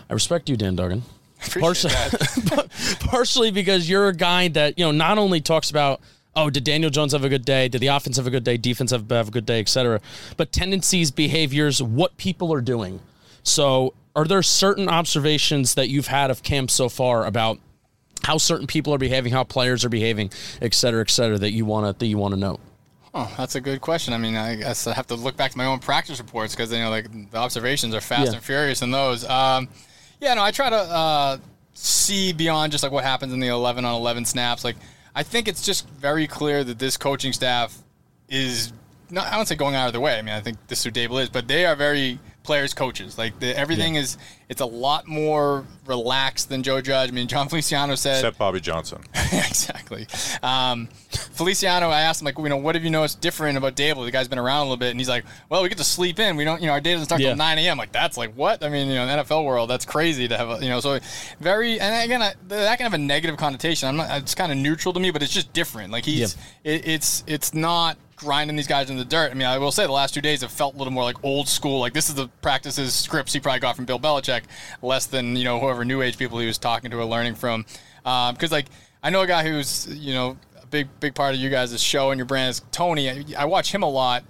Speaker 5: I respect you, Dan Duggan. Partially,
Speaker 6: that.
Speaker 5: partially because you're a guy that you know not only talks about oh did Daniel Jones have a good day, did the offense have a good day, defense have, have a good day, etc. But tendencies, behaviors, what people are doing. So, are there certain observations that you've had of camp so far about how certain people are behaving, how players are behaving, et cetera, et cetera, that you want to that you want to know?
Speaker 6: Oh, that's a good question. I mean, I guess I have to look back to my own practice reports because you know, like the observations are fast
Speaker 5: Yeah.
Speaker 6: and furious in those. Um, yeah, no, I try to uh, see beyond just like what happens in the 11 on 11 snaps. Like, I think it's just very clear that this coaching staff is not. I don't say going out of the way. I mean, I think this is who Daboll is, but they are very players coaches. Like the, everything is, it's a lot more relaxed than Joe Judge. I mean, Jon Feliciano said
Speaker 2: Except Bobby Johnson.
Speaker 6: exactly. Um, Feliciano, I asked him like, you know, what have you noticed different about Daboll? The guy's been around a little bit, and he's like, well, we get to sleep in. We don't, you know, our day doesn't start
Speaker 5: Yeah.
Speaker 6: till 9 a.m. Like that's like what? I mean, you know, in the NFL world, that's crazy to have, a, you know, so very. And again, I, that can have a negative connotation. I'm not. It's kind of neutral to me, but it's just different. Like he's, it, it's, it's not grinding these guys in the dirt. I mean, I will say the last two days have felt a little more like old school. Like this is the practices scripts he probably got from Bill Belichick, less than you know whoever new age people he was talking to or learning from. Um, because like I know a guy who's you know a big big part of you guys' show and your brand is Tony. I, I watch him a lot.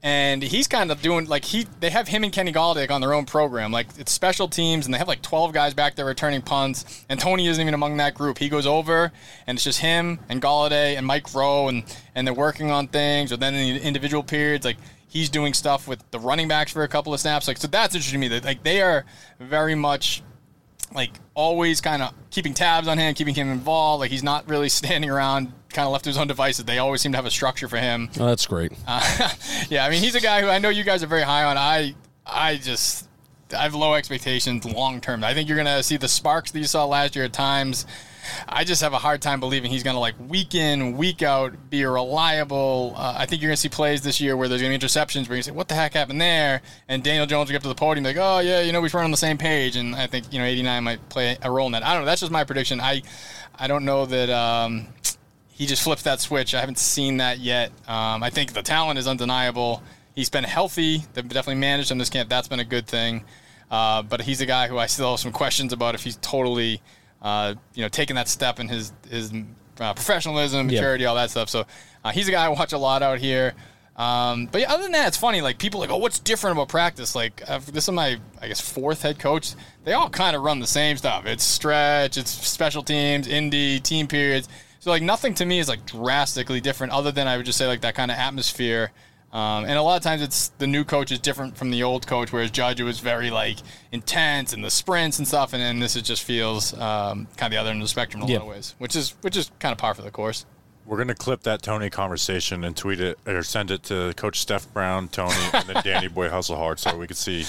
Speaker 6: And he's kind of doing like he they have him and Kenny Golladay on their own program. Like it's special teams, and they have like 12 guys back there returning punts, and Toney isn't even among that group. He goes over, and it's just him and Golladay and Mike Rowe, and and they're working on things. Or then in the individual periods, like he's doing stuff with the running backs for a couple of snaps. Like so, that's interesting to me. That like they are very much like always kind of keeping tabs on him, keeping him involved. Like he's not really standing around kind of left to his own devices. They always seem to have a structure for him.
Speaker 5: Oh, that's great.
Speaker 6: Uh, yeah, I mean he's a guy who I know you guys are very high on. I I just I have low expectations long term. I think you're gonna see the sparks that you saw last year at times. I just have a hard time believing he's going to like week in, week out be a reliable. Uh, I think you're going to see plays this year where there's going to be interceptions where you say, "What the heck happened there?" And Daniel Jones will get up to the podium like, "Oh yeah, you know we are on the same page." And I think you know 89 might play a role in that. I don't know. That's just my prediction. I I don't know that. Um, he just flips that switch. I haven't seen that yet. Um, I think the talent is undeniable. He's been healthy. They've definitely managed him this camp. That's been a good thing. Uh, but he's a guy who I still have some questions about if he's totally, uh, you know, taking that step in his his uh, professionalism, maturity, all that stuff. So uh, he's a guy I watch a lot out here. Um, but yeah, other than that, it's funny. Like people are like, oh, what's different about practice? Like uh, this is my, I guess, fourth head coach. They all kind of run the same stuff. It's stretch, it's special teams, indie, team periods. So like nothing to me is like drastically different, other than I would just say like that kind of atmosphere. Um, and a lot of times it's the new coach is different from the old coach, whereas Judge it was very like intense and the sprints and stuff, and then this is just feels um, kind of the other end of the spectrum in a
Speaker 5: Yeah.
Speaker 6: lot of ways, which is which is kind of par for the course.
Speaker 2: We're gonna clip that Toney conversation and tweet it or send it to Coach Steph Brown, Tony, and then Danny Boy Hustle Hard, so we could see.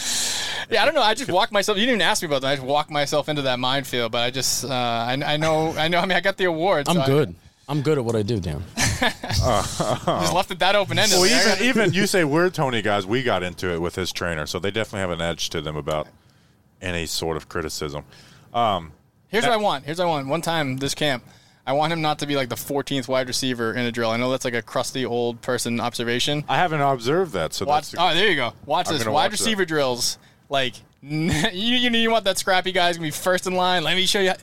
Speaker 6: Yeah, I don't know. I just walked myself. You didn't even ask me about that. I just walked myself into that minefield. But I just, uh, I, I know, I know. I mean, I got the award.
Speaker 5: I'm
Speaker 6: so
Speaker 5: good. I'm good at what I do, Dan.
Speaker 6: just left it that open ended.
Speaker 2: Well, even even you say we're Toney guys, we got into it with his trainer, so they definitely have an edge to them about any sort of criticism.
Speaker 6: Here's what I want. Here's what I want. One time this camp, I want him not to be like the 14th wide receiver in a drill. I know that's like a crusty old person observation.
Speaker 2: I haven't observed that, so
Speaker 6: Watch.
Speaker 2: that's
Speaker 6: Oh, there you go. Watch
Speaker 2: I'm
Speaker 6: this. Wide
Speaker 2: watch that.
Speaker 6: receiver drills. Like you, you, you want that scrappy guy's gonna be first in line. Let me show you.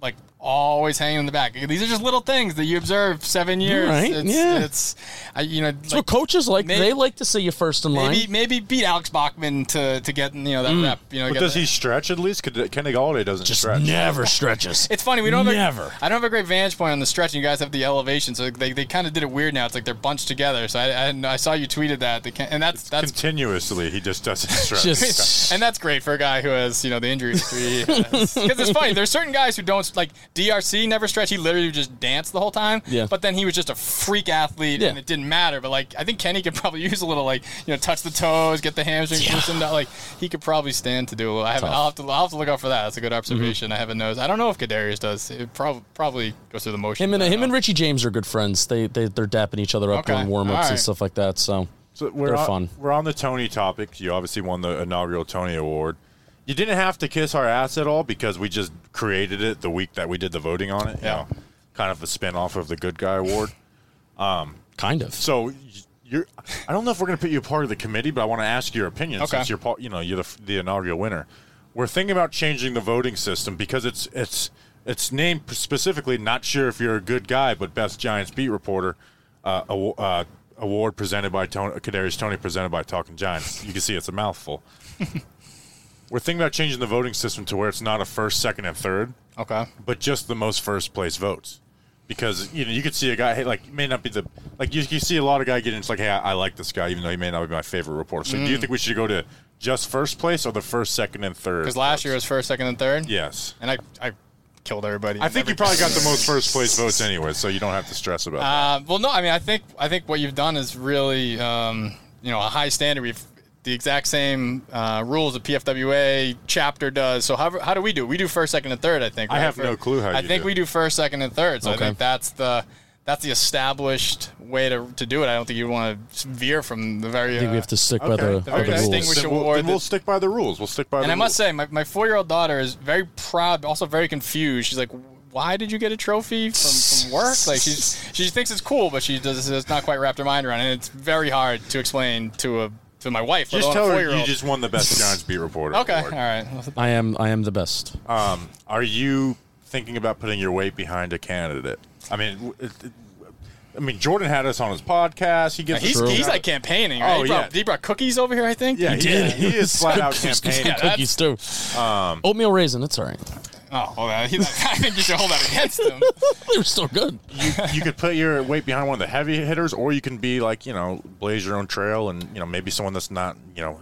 Speaker 6: Like always hanging in the back. These are just little things that you observe seven years.
Speaker 5: right,
Speaker 6: It's,
Speaker 5: yeah.
Speaker 6: It's, I, you know,
Speaker 5: That's what coaches like.
Speaker 6: Maybe-
Speaker 5: they like to see you first in line.
Speaker 6: maybe maybe beat Alex Bachman to to get you know that mm. rep. You know,
Speaker 2: But does
Speaker 6: that-
Speaker 2: he stretch at least? Could, Kenny Golladay doesn't
Speaker 5: Just
Speaker 2: stretch.
Speaker 5: never stretches.
Speaker 6: It's funny we don't have
Speaker 5: Never.
Speaker 6: A, I don't have a great vantage point on the stretch. and You guys have the elevation, so they, they kind of did it weird now. It's like they're bunched together. So I I, I saw you tweeted that, they can, and that's that's
Speaker 2: Continuously, he just doesn't stretch.
Speaker 5: Just
Speaker 6: and that's great for a guy who has you know the injury history. Because it's funny, there's certain guys who don't like DRC never stretched. He literally just danced the whole time.
Speaker 5: Yeah.
Speaker 6: But then he was just a freak athlete,
Speaker 5: Yeah.
Speaker 6: and it didn't matter. But like I think Kenny could probably use a little like you know touch the toes, get the hamstrings loosened up. Like he could probably stand to do a little. I haven't. I'll have to. I'll have to look out for that. That's a good observation.
Speaker 5: Mm-hmm.
Speaker 6: I haven't noticed. I don't know if Kadarius does. It prob- probably goes through the motion.
Speaker 5: him and him and Richie James are good friends. They they they're dapping each other up
Speaker 6: Okay.
Speaker 5: doing warm ups
Speaker 6: All right.
Speaker 5: and stuff like that. So,
Speaker 2: So we're
Speaker 5: They're
Speaker 2: on,
Speaker 5: fun.
Speaker 2: We're on the Toney topic. You obviously won the inaugural Toney Award. You didn't have to kiss our ass at all because we just created it the week that we did the voting on it. you
Speaker 6: Yeah.
Speaker 2: know, kind of a spin off of the Good Guy Award.
Speaker 5: kind of.
Speaker 2: So you're. I don't know if we're going to put you a part of the committee, but I want to ask your opinion
Speaker 6: Okay.
Speaker 2: since you're part. You know, you're the, the inaugural winner. We're thinking about changing the voting system because it's it's it's named specifically. Not sure if you're a good guy, but best Giants beat reporter. Uh, uh, award presented by Toney, Kadarius Toney, presented by Talking Giants. You can see it's a mouthful. We're thinking about changing the voting system to where it's not a first, second, and third,
Speaker 6: Okay.
Speaker 2: but just the most first place votes. Because you know you could see a guy hey, like may not be the like you, you see a lot of guy getting it's like hey I, I like this guy even though he may not be my favorite reporter. So do you think we should go to just first place or the first, second, and third?
Speaker 6: Because last year was first, second, and third.
Speaker 2: yes,
Speaker 6: And I I killed everybody.
Speaker 2: I think
Speaker 6: Every-
Speaker 2: you probably got the most first place votes anyway, so you don't have to stress about that.
Speaker 6: Uh, well, no, I mean, I think I think what you've done is really, um, you know, a high standard. We've the exact same uh, rules the PFWA chapter does. So how, how do we do? We do first, second, and third. I think.
Speaker 2: I
Speaker 6: right?
Speaker 2: have no clue how
Speaker 6: I
Speaker 2: you
Speaker 6: think
Speaker 2: do.
Speaker 6: we do first, second, and third. So I think that's the that's the established way to, to do it. I don't think you want to veer from the very.
Speaker 5: I think we
Speaker 6: uh,
Speaker 5: have to stick by the,
Speaker 6: The
Speaker 5: by
Speaker 6: very
Speaker 5: the rules.
Speaker 2: Then we'll, then we'll stick by the rules. We'll stick by the
Speaker 6: and I
Speaker 2: rules.
Speaker 6: must say, my, my four year old daughter is very proud, but also very confused. She's like, "Why did you get a trophy from, from work?" Like she's she thinks it's cool, but she does has not quite wrapped her mind around it. And it's very hard to explain to a to my wife.
Speaker 2: just tell her you just won the best Giants beat reporter.
Speaker 6: okay.
Speaker 2: award.
Speaker 6: All right.
Speaker 5: I am I am the best.
Speaker 2: Um, are you thinking about putting your weight behind a candidate? I mean, w- it- it- I mean, Jordan had us on his podcast. He gets
Speaker 6: He's,
Speaker 2: us-
Speaker 6: he's like campaigning. Right?
Speaker 2: Oh,
Speaker 6: he, brought,
Speaker 2: yeah.
Speaker 6: he brought cookies over here, I think.
Speaker 2: yeah, he,
Speaker 5: did.
Speaker 2: He is flat out campaigning.
Speaker 5: Cookies too. Oatmeal raisin. That's all right.
Speaker 6: Oh, well, he, I think you should hold that against him.
Speaker 5: They were still good.
Speaker 2: you, you could put your weight behind one of the heavy hitters, or you can be like you know blaze your own trail, and you know maybe someone that's not you know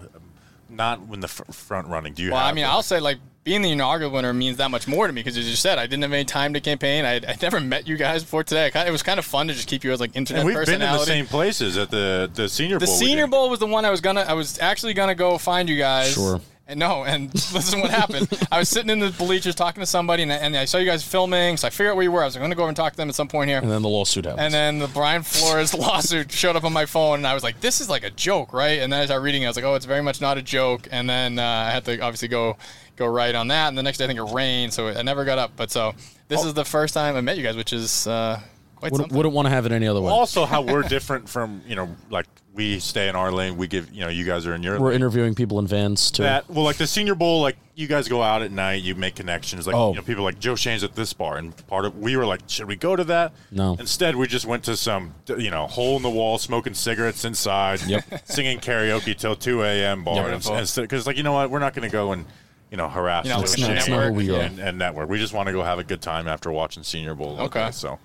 Speaker 2: not in the f- front running. Do you?
Speaker 6: Well,
Speaker 2: have
Speaker 6: I mean, I'll say like being the inaugural winner means that much more to me because as you said, I didn't have any time to campaign. I I never met you guys before today. I kinda, it was kind of fun to just keep you as like internet
Speaker 2: and we've been in the same places at the the senior
Speaker 6: The
Speaker 2: bowl. we
Speaker 6: Senior. Bowl was the one I was gonna. I was actually gonna go find you guys.
Speaker 5: Sure.
Speaker 6: And no, and this is what happened. I was sitting in the bleachers talking to somebody, and I, and I saw you guys filming, so I figured out where you were. I was going to go over and talk to them at some point here.
Speaker 5: And then the lawsuit happens.
Speaker 6: And then the Brian Flores lawsuit showed up on my phone, and I was like, "This is like a joke, right?" And then I was reading, it, I was like, "Oh, it's very much not a joke." And then uh, I had to obviously go go right on that. And the next day, I think it rained, so I never got up. But so this is the first time I met you guys, which is uh, quite
Speaker 5: wouldn't, wouldn't want to have it any other way.
Speaker 2: Also, how we're different from you know like we stay in our lane. We give you know you guys are in your
Speaker 5: We're
Speaker 2: lane.
Speaker 5: interviewing people in vans too.
Speaker 2: that well like the senior bowl like you guys go out at night you make connections like
Speaker 5: Oh.
Speaker 2: you know people like joe shane's at this bar and part of we were like should we go to that
Speaker 5: No.
Speaker 2: instead we just went to some you know hole in the wall smoking cigarettes inside
Speaker 5: Yep.
Speaker 2: singing karaoke till 2 a.m bar
Speaker 6: Beautiful.
Speaker 2: because like you know what we're not going to go and you know harass
Speaker 6: You know,
Speaker 2: Joe
Speaker 6: it's not- it's not
Speaker 5: who we are.
Speaker 2: and, and network we just want to go have a good time after watching senior bowl
Speaker 6: Okay.
Speaker 2: day, so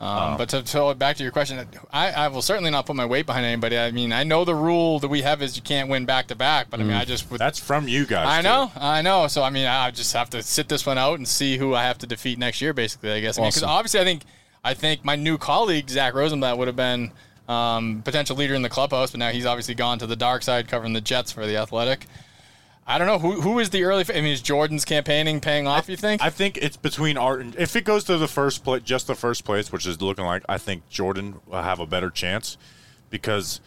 Speaker 6: Um, but to it back to your question, I, I will certainly not put my weight behind anybody. I mean, I know the rule that we have is you can't win back to back, but I mean, I just would.
Speaker 2: that's from you guys
Speaker 6: I
Speaker 2: too.
Speaker 6: know, I know. So I mean, I just have to sit this one out and see who I have to defeat next year. Basically, I guess because
Speaker 5: Awesome.
Speaker 6: obviously, I think I think my new colleague Zach Rosenblatt would have been um, potential leader in the clubhouse, but now he's obviously gone to the dark side, covering the Jets for the Athletic. I don't know who who is the early. I mean, is Jordan's campaigning paying off? You think?
Speaker 2: I think it's between Art and if it goes to the first place, just the first place, which is looking like I think Jordan will have a better chance because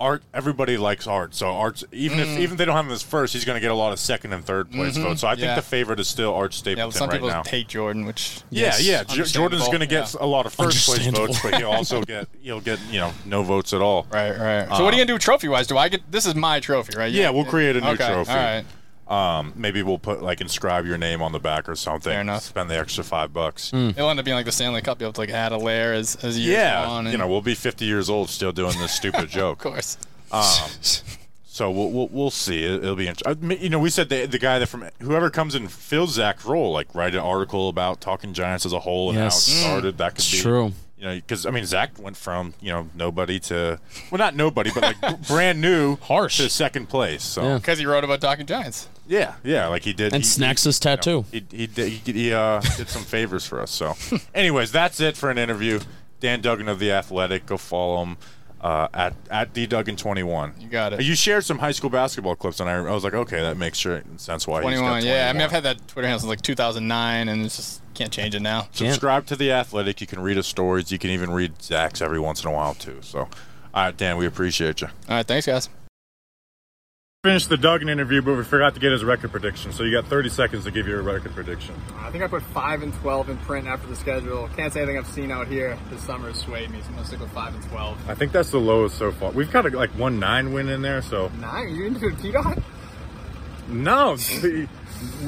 Speaker 2: Art everybody likes Art. So Art's even if even if they don't have him as first, he's going to get a lot of second and third place votes. So I think
Speaker 6: Mm-hmm. Yeah.
Speaker 2: the favorite is still Art
Speaker 6: yeah,
Speaker 2: Stapleton
Speaker 6: some
Speaker 2: right
Speaker 6: people
Speaker 2: now.
Speaker 6: hate Jordan, which
Speaker 2: Yeah,
Speaker 6: yes,
Speaker 2: yeah. J- Jordan's
Speaker 6: understandable.
Speaker 2: going to get
Speaker 6: Yeah.
Speaker 2: a lot of first place
Speaker 5: Understandable.
Speaker 2: votes, but he'll also get he'll get you know no votes at all.
Speaker 6: Right, right. So what are you gonna do trophy wise? Do I get this is my trophy, right?
Speaker 2: Yeah, we'll create a new
Speaker 6: okay,
Speaker 2: trophy.
Speaker 6: All right.
Speaker 2: Um, maybe we'll put like inscribe your name on the back or something.
Speaker 6: Fair enough.
Speaker 2: Spend the extra five bucks.
Speaker 6: It'll end up being like the Stanley Cup. You'll have to like add a layer as as years go
Speaker 2: Yeah,
Speaker 6: on.
Speaker 2: you know, we'll be 50 years old still doing this stupid joke.
Speaker 6: of course.
Speaker 2: Um, So we'll we'll, we'll see. It, will be interesting. You know, we said the, the guy that from whoever comes and fills Zach's role, like write an article about talking Giants as a whole and
Speaker 5: Yes.
Speaker 2: how it started. That could
Speaker 5: It's
Speaker 2: be
Speaker 5: true.
Speaker 2: You know, because I mean, Zach went from you know nobody to well, not nobody, but like brand new,
Speaker 5: Harsh.
Speaker 2: to second place. So
Speaker 5: Yeah.
Speaker 2: yeah,
Speaker 6: Because he wrote about talking Giants.
Speaker 2: yeah, yeah, like he did.
Speaker 5: And
Speaker 2: he,
Speaker 5: snacks
Speaker 2: he,
Speaker 5: his tattoo.
Speaker 2: He he did, he, he uh, did some favors for us. So, anyways, that's it for an interview. Dan Duggan of the Athletic. Go follow him. Uh, at at d Duggan twenty one.
Speaker 6: You got it.
Speaker 2: You shared some high school basketball clips, and I, I was like, okay, that makes sure sense why he's got
Speaker 6: 21.
Speaker 2: 21.
Speaker 6: Yeah, I mean, I've had that Twitter handle since like 2009, and it's just can't change it now.
Speaker 2: Subscribe to the Athletic. You can read his stories. You can even read Zach's every once in a while too. So, all right, Dan, we appreciate you.
Speaker 6: All right, thanks, guys.
Speaker 2: Finished the Duggan interview, but we forgot to get his record prediction. So you got 30 seconds to give your record prediction.
Speaker 7: I think I put five and twelve in print after the schedule. Can't say anything I've seen out here this summer has swayed me, so I'm gonna stick with five and twelve.
Speaker 2: I think that's the lowest so far. We've got a, like one nine win in there, so
Speaker 7: Nine? You into a T dot?
Speaker 2: no. we-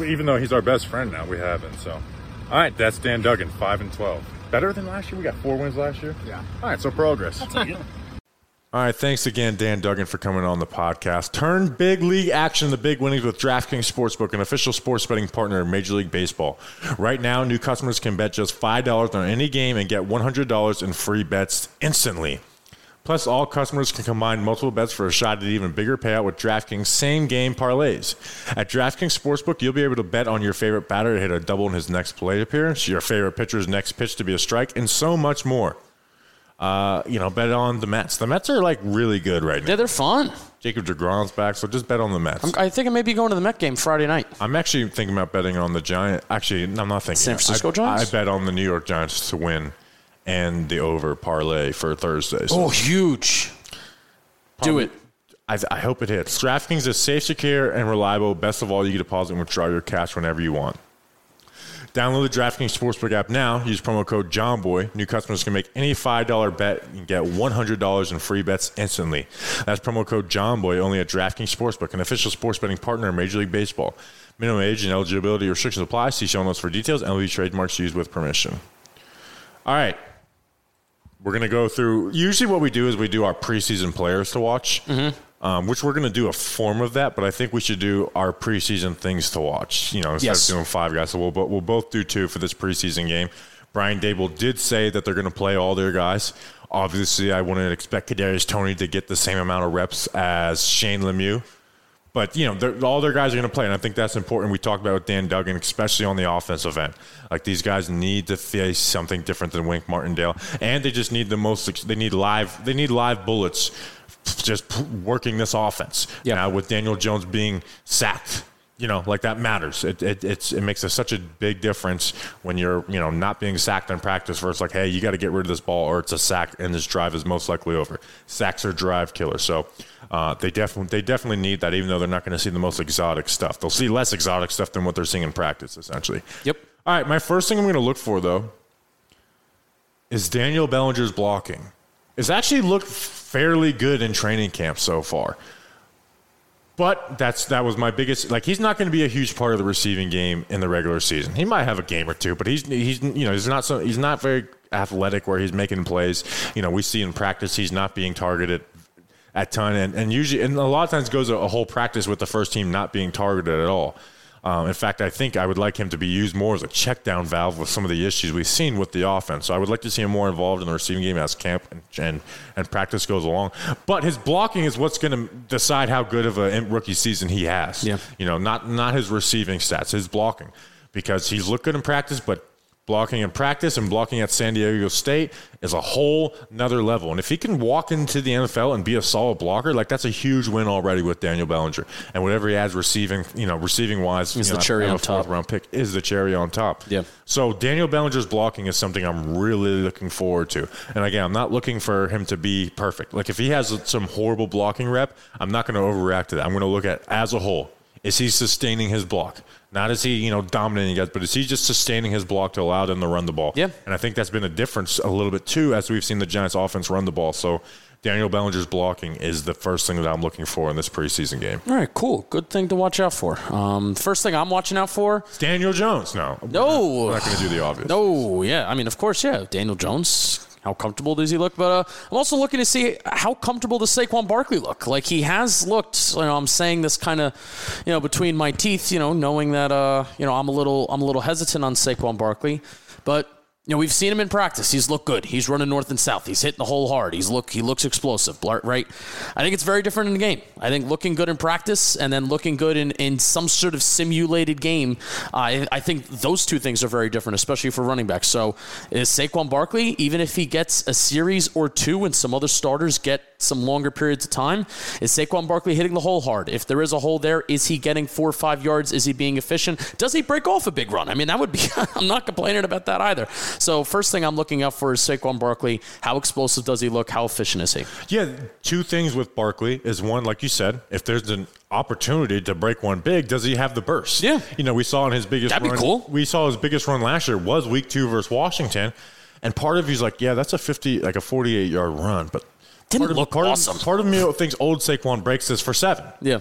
Speaker 2: even though he's our best friend now, we haven't. So, all right, that's Dan Duggan, five and twelve. Better than last year. We got four wins last year.
Speaker 7: Yeah.
Speaker 2: All right, so progress. All right, thanks again, Dan Duggan, for coming on the podcast. Turn big league action the big winnings with DraftKings Sportsbook, an official sports betting partner of Major League Baseball. Right now, new customers can bet just $5 on any game and get $100 in free bets instantly. Plus, all customers can combine multiple bets for a shot at an even bigger payout with DraftKings same game parlays. At DraftKings Sportsbook, you'll be able to bet on your favorite batter to hit a double in his next plate appearance, your favorite pitcher's next pitch to be a strike, and so much more. Uh, you know, bet on the Mets. The Mets are like really good right now.
Speaker 3: Yeah, they're fun.
Speaker 2: Jacob DeGrom's back, so just bet on the Mets. I'm,
Speaker 3: I think I may be going to the Met game Friday night.
Speaker 2: I'm actually thinking about betting on the Giant. Actually, I'm not thinking.
Speaker 3: San Francisco
Speaker 2: I,
Speaker 3: Giants?
Speaker 2: I bet on the New York Giants to win and the over parlay for Thursday. So
Speaker 3: Oh, huge. Do it.
Speaker 2: I, I hope it hits. DraftKings is safe, secure, and reliable. Best of all, you can deposit and withdraw your cash whenever you want. Download the DraftKings Sportsbook app now. Use promo code JOHNBOY. New customers can make any $5 bet and get $100 in free bets instantly. That's promo code JOHNBOY only at DraftKings Sportsbook, an official sports betting partner of Major League Baseball. Minimum age and eligibility restrictions apply. See show notes for details. MLB trademarks used with permission. All right. We're going to go through. Usually, what we do is we do our preseason players to watch, um, which we're going to do a form of that. But I think we should do our preseason things to watch. You know, instead
Speaker 3: Yes.
Speaker 2: of doing five guys, so we'll bo- we'll both do two for this preseason game. Brian Daboll did say that they're going to play all their guys. Obviously, I wouldn't expect Kadarius Toney to get the same amount of reps as Shane Lemieux. But you know, all their guys are going to play, and I think that's important. We talked about with Dan Duggan, especially on the offensive end. Like these guys need to face something different than Wink Martindale, and they just need the most. They need live. They need live bullets, just working this offense.
Speaker 3: Yeah.
Speaker 2: Now with Daniel Jones being sacked, you know, like that matters. It it it's, it makes a, such a big difference when you're you know not being sacked in practice. Versus like, hey, you got to get rid of this ball, or it's a sack, and this drive is most likely over. Sacks are drive killers. So. Uh, they definitely they definitely need that, even though they're not going to see the most exotic stuff. They'll see less exotic stuff than what they're seeing in practice, essentially.
Speaker 3: Yep.
Speaker 2: All right, my first thing I'm going to look for though is Daniel Bellinger's blocking. It's actually looked fairly good in training camp so far. But that's that was my biggest like he's not going to be a huge part of the receiving game in the regular season. He might have a game or two, but he's he's you know he's not so he's not very athletic where he's making plays. You know we see in practice he's not being targeted at ton and, and usually and a lot of times goes a, a whole practice with the first team not being targeted at all. Um, in fact, I think I would like him to be used more as a check down valve with some of the issues we've seen with the offense. So I would like to see him more involved in the receiving game as camp and and, and practice goes along. But his blocking is what's going to decide how good of a rookie season he has.
Speaker 3: Yeah.
Speaker 2: You know, not not his receiving stats, his blocking, because he's looked good in practice, but blocking in practice and blocking at San Diego State is a whole nother level. And if he can walk into the NFL and be a solid blocker, like that's a huge win already with Daniel Bellinger. And whatever he adds receiving, you know, receiving wise,
Speaker 3: Is the
Speaker 2: know,
Speaker 3: cherry on top.
Speaker 2: round pick is the cherry on top.
Speaker 3: Yeah.
Speaker 2: So Daniel Bellinger's blocking is something I'm really looking forward to. And again, I'm not looking for him to be perfect. Like if he has some horrible blocking rep, I'm not going to overreact to that. I'm going to look at as a whole. Is he sustaining his block? Not is he, you know, dominating guys, but is he just sustaining his block to allow them to run the ball?
Speaker 3: Yeah.
Speaker 2: And I think that's been a difference a little bit too as we've seen the Giants offense run the ball. So Daniel Bellinger's blocking is the first thing that I'm looking for in this preseason game.
Speaker 3: All right, cool. Good thing to watch out for. Um, first thing I'm watching out for.
Speaker 2: It's Daniel Jones. No.
Speaker 3: No.
Speaker 2: We're not going to do the obvious.
Speaker 3: No, yeah. I mean, of course, yeah. Daniel Jones. How comfortable does he look? But uh, I'm also looking to see how comfortable does Saquon Barkley look. Like he has looked. You know, I'm saying this kind of, you know, between my teeth. You know, knowing that, uh, you know, I'm a little, I'm a little hesitant on Saquon Barkley, but. You know, we've seen him in practice. He's looked good. He's running north and south. He's hitting the hole hard. He's look he looks explosive, right? I think it's very different in the game. I think looking good in practice and then looking good in, in some sort of simulated game, I I think those two things are very different, especially for running backs. So is Saquon Barkley, even if he gets a series or two and some other starters get some longer periods of time, is Saquon Barkley hitting the hole hard? If there is a hole there, is he getting four or five yards? Is he being efficient? Does he break off a big run? I mean, that would be, I'm not complaining about that either. So, first thing I'm looking out for is Saquon Barkley. How explosive does he look? How efficient is he?
Speaker 2: Yeah, two things with Barkley is one, like you said, if there's an opportunity to break one big, does he have the burst?
Speaker 3: Yeah.
Speaker 2: You know, we saw in his biggest
Speaker 3: That'd be
Speaker 2: run,
Speaker 3: cool.
Speaker 2: We saw his biggest run last year was week two versus Washington. And part of you's like, yeah, that's a 50, like a 48 yard run. But
Speaker 3: Didn't
Speaker 2: part of,
Speaker 3: look
Speaker 2: part
Speaker 3: awesome.
Speaker 2: Of, part of me thinks old Saquon breaks this for seven.
Speaker 3: Yeah.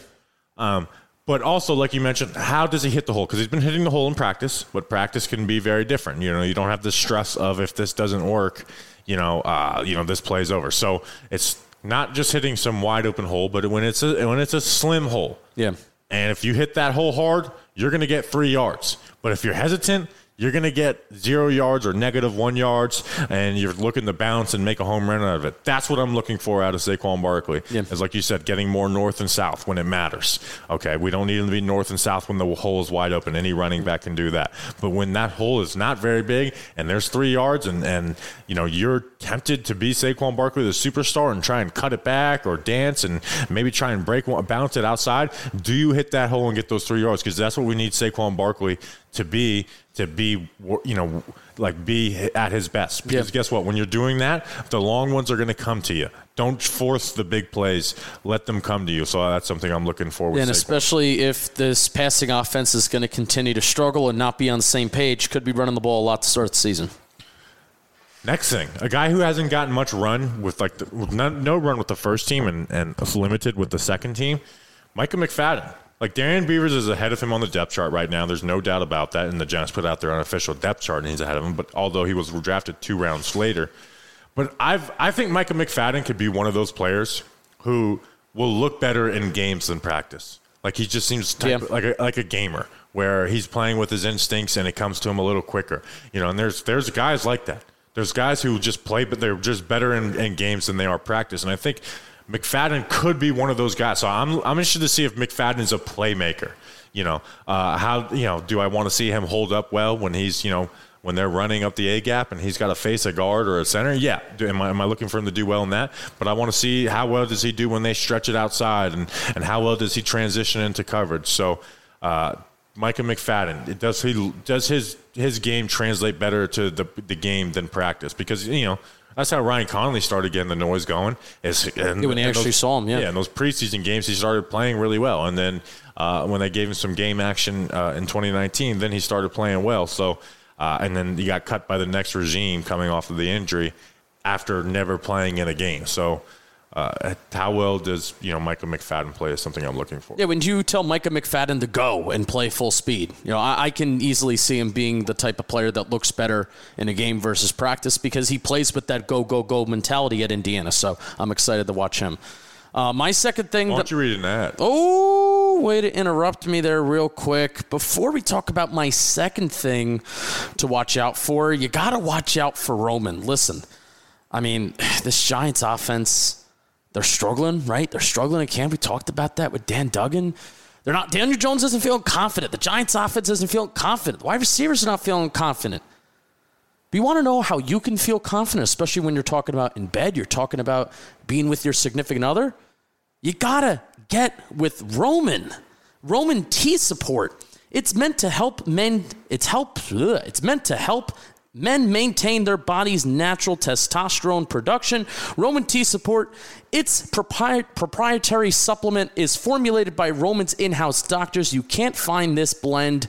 Speaker 2: Um, but also, like you mentioned, how does he hit the hole? Because he's been hitting the hole in practice, but practice can be very different. You know, you don't have the stress of if this doesn't work, you know, uh, you know, this play's over. So it's not just hitting some wide open hole, but when it's a when it's a slim hole,
Speaker 3: Yeah.
Speaker 2: and if you hit that hole hard, you're going to get three yards. But if you're hesitant, you're going to get zero yards or negative one yards, and you're looking to bounce and make a home run out of it. That's what I'm looking for out of Saquon Barkley.
Speaker 3: Yeah.
Speaker 2: Is like you said, getting more north and south when it matters. Okay, we don't need him to be north and south when the hole is wide open. Any running back can do that. But when that hole is not very big and there's three yards, and and you know you're tempted to be Saquon Barkley, the superstar, and try and cut it back or dance and maybe try and break one, bounce it outside. Do you hit that hole and get those three yards? Because that's what we need Saquon Barkley to be to be you know like be at his best because
Speaker 3: Yeah.
Speaker 2: guess what when you're doing that the long ones are going to come to you don't force the big plays let them come to you so that's something i'm looking for with
Speaker 3: And
Speaker 2: Saquon.
Speaker 3: especially if this passing offense is going to continue to struggle and not be on the same page, could be running the ball a lot to start the season.
Speaker 2: Next thing, a guy who hasn't gotten much run with like the, with no, no run with the first team and, and limited with the second team, Micah McFadden. Like Darrian Beavers is ahead of him on the depth chart right now. There's no doubt about that. And the Giants put out their unofficial depth chart and he's ahead of him. But although he was drafted two rounds later, But I've I think Micah McFadden could be one of those players who will look better in games than practice. Like he just seems type,
Speaker 3: Yeah.
Speaker 2: like a, like a gamer where he's playing with his instincts and it comes to him a little quicker. You know, and there's there's guys like that. There's guys who just play, but they're just better in, in games than they are practice. And I think McFadden could be one of those guys. So I'm I'm interested to see if McFadden is a playmaker. You know, uh, how you know do I want to see him hold up well when he's you know when they're running up the A gap and he's got to face a guard or a center? Yeah, am I am I looking for him to do well in that? But I want to see how well does he do when they stretch it outside and and how well does he transition into coverage. So. Uh, Micah McFadden, does he does his his game translate better to the the game than practice? Because you know that's how Ryan Connelly started getting the noise going. Is and,
Speaker 3: Yeah, when they
Speaker 2: and
Speaker 3: actually saw him, yeah.
Speaker 2: yeah, in those preseason games, he started playing really well, and then uh, when they gave him some game action uh, in 2019, then he started playing well. So, uh, and then he got cut by the next regime coming off of the injury after never playing in a game. So. Uh, how well does you know Michael McFadden play is something I'm looking for.
Speaker 3: Yeah, when you tell Micah McFadden to go and play full speed, you know, I, I can easily see him being the type of player that looks better in a game versus practice because he plays with that go, go, go mentality at Indiana. So I'm excited to watch him. Uh, my second thing
Speaker 2: Why don't you read an ad?
Speaker 3: Oh, way to interrupt me there, real quick. Before we talk about my second thing to watch out for, you got to watch out for Roman. Listen, I mean, this Giants offense, they're struggling, right? They're struggling at camp. We talked about that with Dan Duggan. They're not. Daniel Jones isn't feeling confident. The Giants offense isn't feeling confident. The wide receivers are not feeling confident. But you want to know how you can feel confident, especially when you're talking about in bed, you're talking about being with your significant other? You gotta get with Roman. Roman T support. It's meant to help men. It's help. It's meant to help men maintain their body's natural testosterone production. Roman T support. Its propri- proprietary supplement is formulated by Roman's in-house doctors. You can't find this blend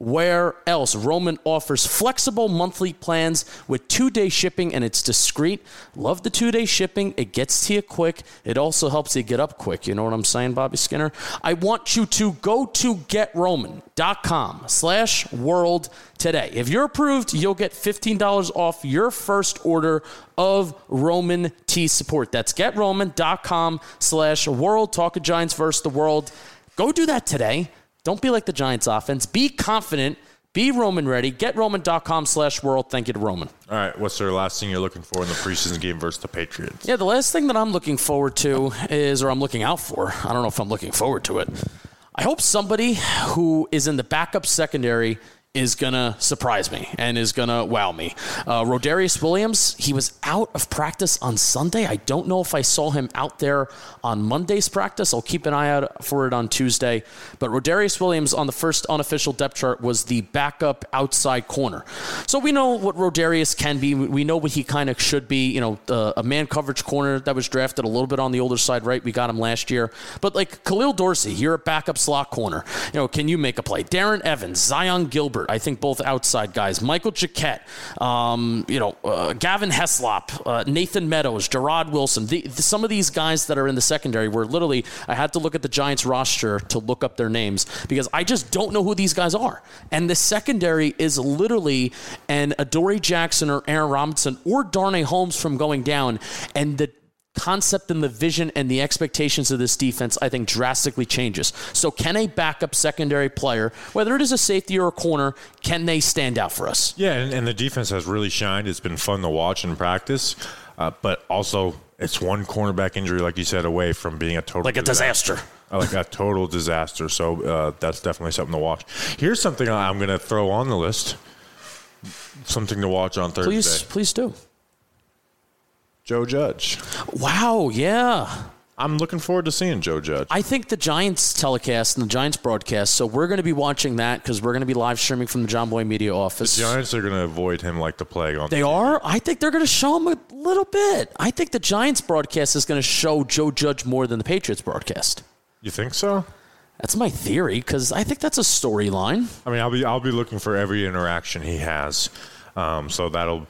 Speaker 3: anywhere else. Roman offers flexible monthly plans with two-day shipping, and it's discreet. Love the two-day shipping. It gets to you quick. It also helps you get up quick. You know what I'm saying, Bobby Skinner? I want you to go to getroman.com slash world today. If you're approved, you'll get $15 off your first order of Roman T support. That's getroman.com slash world. Talk of Giants versus the world. Go do that today. Don't be like the Giants offense. Be confident. Be Roman ready. GetRoman.com slash world. Thank you to Roman.
Speaker 2: All right, what's the last thing you're looking for in the preseason game versus the Patriots?
Speaker 3: Yeah, the last thing that I'm looking forward to is, or I'm looking out for, I don't know if I'm looking forward to it. I hope somebody who is in the backup secondary is going to surprise me and is going to wow me. Uh, Rodarius Williams, he was out of practice on Sunday. I don't know if I saw him out there on Monday's practice. I'll keep an eye out for it on Tuesday. But Rodarius Williams on the first unofficial depth chart was the backup outside corner. So we know what Rodarius can be. We know what he kind of should be. You know, uh, a man coverage corner that was drafted a little bit on the older side, right? We got him last year. But like Khalil Dorsey, you're a backup slot corner. You know, can you make a play? Darren Evans, Zyon Gilbert, I think both outside guys. Michael Jacquet, um, you know, uh, Gavin Heslop, uh, Nathan Meadows, Gerard Wilson. The, the- some of these guys that are in the secondary were literally, I had to look at the Giants roster to look up their names because I just don't know who these guys are. And the secondary is literally an Adoree Jackson or Aaron Robinson or Darnay Holmes from going down. And the concept and the vision and the expectations of this defense, I think, drastically changes. So, can a backup secondary player, whether it is a safety or a corner, can they stand out for us?
Speaker 2: Yeah, and, and the defense has really shined. It's been fun to watch in practice, uh, but also it's one cornerback injury, like you said, away from being a total
Speaker 3: Like a disaster.
Speaker 2: Uh, Like a total disaster. So uh, that's definitely something to watch. Here's something I'm going to throw on the list. Something to watch on Thursday.
Speaker 3: Please, please do.
Speaker 2: Joe Judge.
Speaker 3: Wow, yeah.
Speaker 2: I'm looking forward to seeing Joe Judge.
Speaker 3: I think the Giants telecast and the Giants broadcast, so we're going to be watching that because we're going to be live streaming from the John Boy Media office.
Speaker 2: the Giants are going to avoid him like the plague on
Speaker 3: They are. I think they're going to show him a little bit. I think the Giants broadcast is going to show Joe Judge more than the Patriots broadcast.
Speaker 2: You think so?
Speaker 3: That's my theory because I think that's a storyline.
Speaker 2: I mean, I'll be I'll be looking for every interaction he has. Um, so that'll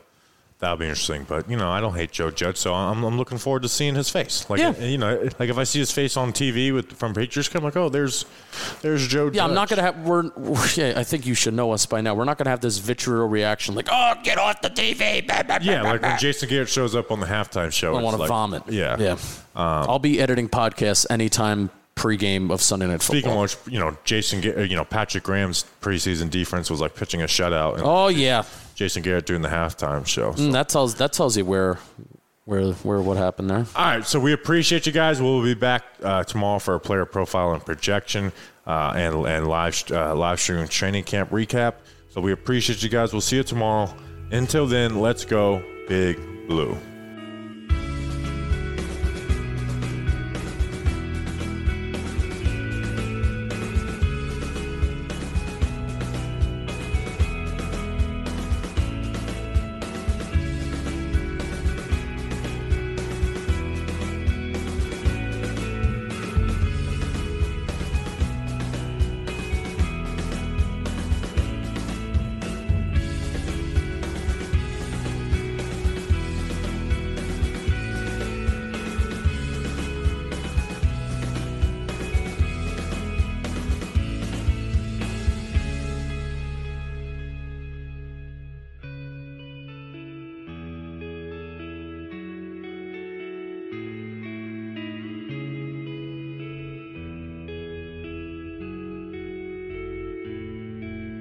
Speaker 2: That'll be interesting, but you know, I don't hate Joe Judge, so I'm, I'm looking forward to seeing his face. Like,
Speaker 3: Yeah.
Speaker 2: you know, like if I see his face on TV with from Patriots, I'm like, oh, there's, there's Joe.
Speaker 3: Yeah, I'm not gonna have. We're, we're- yeah, I think you should know us by now. We're not gonna have this vitriol reaction like, "Oh, get off the TV!" Blah, blah,
Speaker 2: Yeah,
Speaker 3: blah,
Speaker 2: like when. Jason Garrett shows up on the halftime show,
Speaker 3: I want to
Speaker 2: like-
Speaker 3: vomit.
Speaker 2: Yeah,
Speaker 3: yeah. Um, I'll be editing podcasts anytime pregame of Sunday Night Football.
Speaker 2: Speaking of which, you know, Jason, uh, you know, Patrick Graham's preseason defense was like pitching a shutout, and
Speaker 3: oh yeah,
Speaker 2: Jason Garrett doing the halftime show. So.
Speaker 3: Mm, that tells that tells you where where where what happened there.
Speaker 2: All right, so we appreciate you guys. We'll be back uh, tomorrow for a player profile and projection uh, and and live uh, live stream training camp recap. So we appreciate you guys. We'll see you tomorrow. Until then, let's go, Big Blue.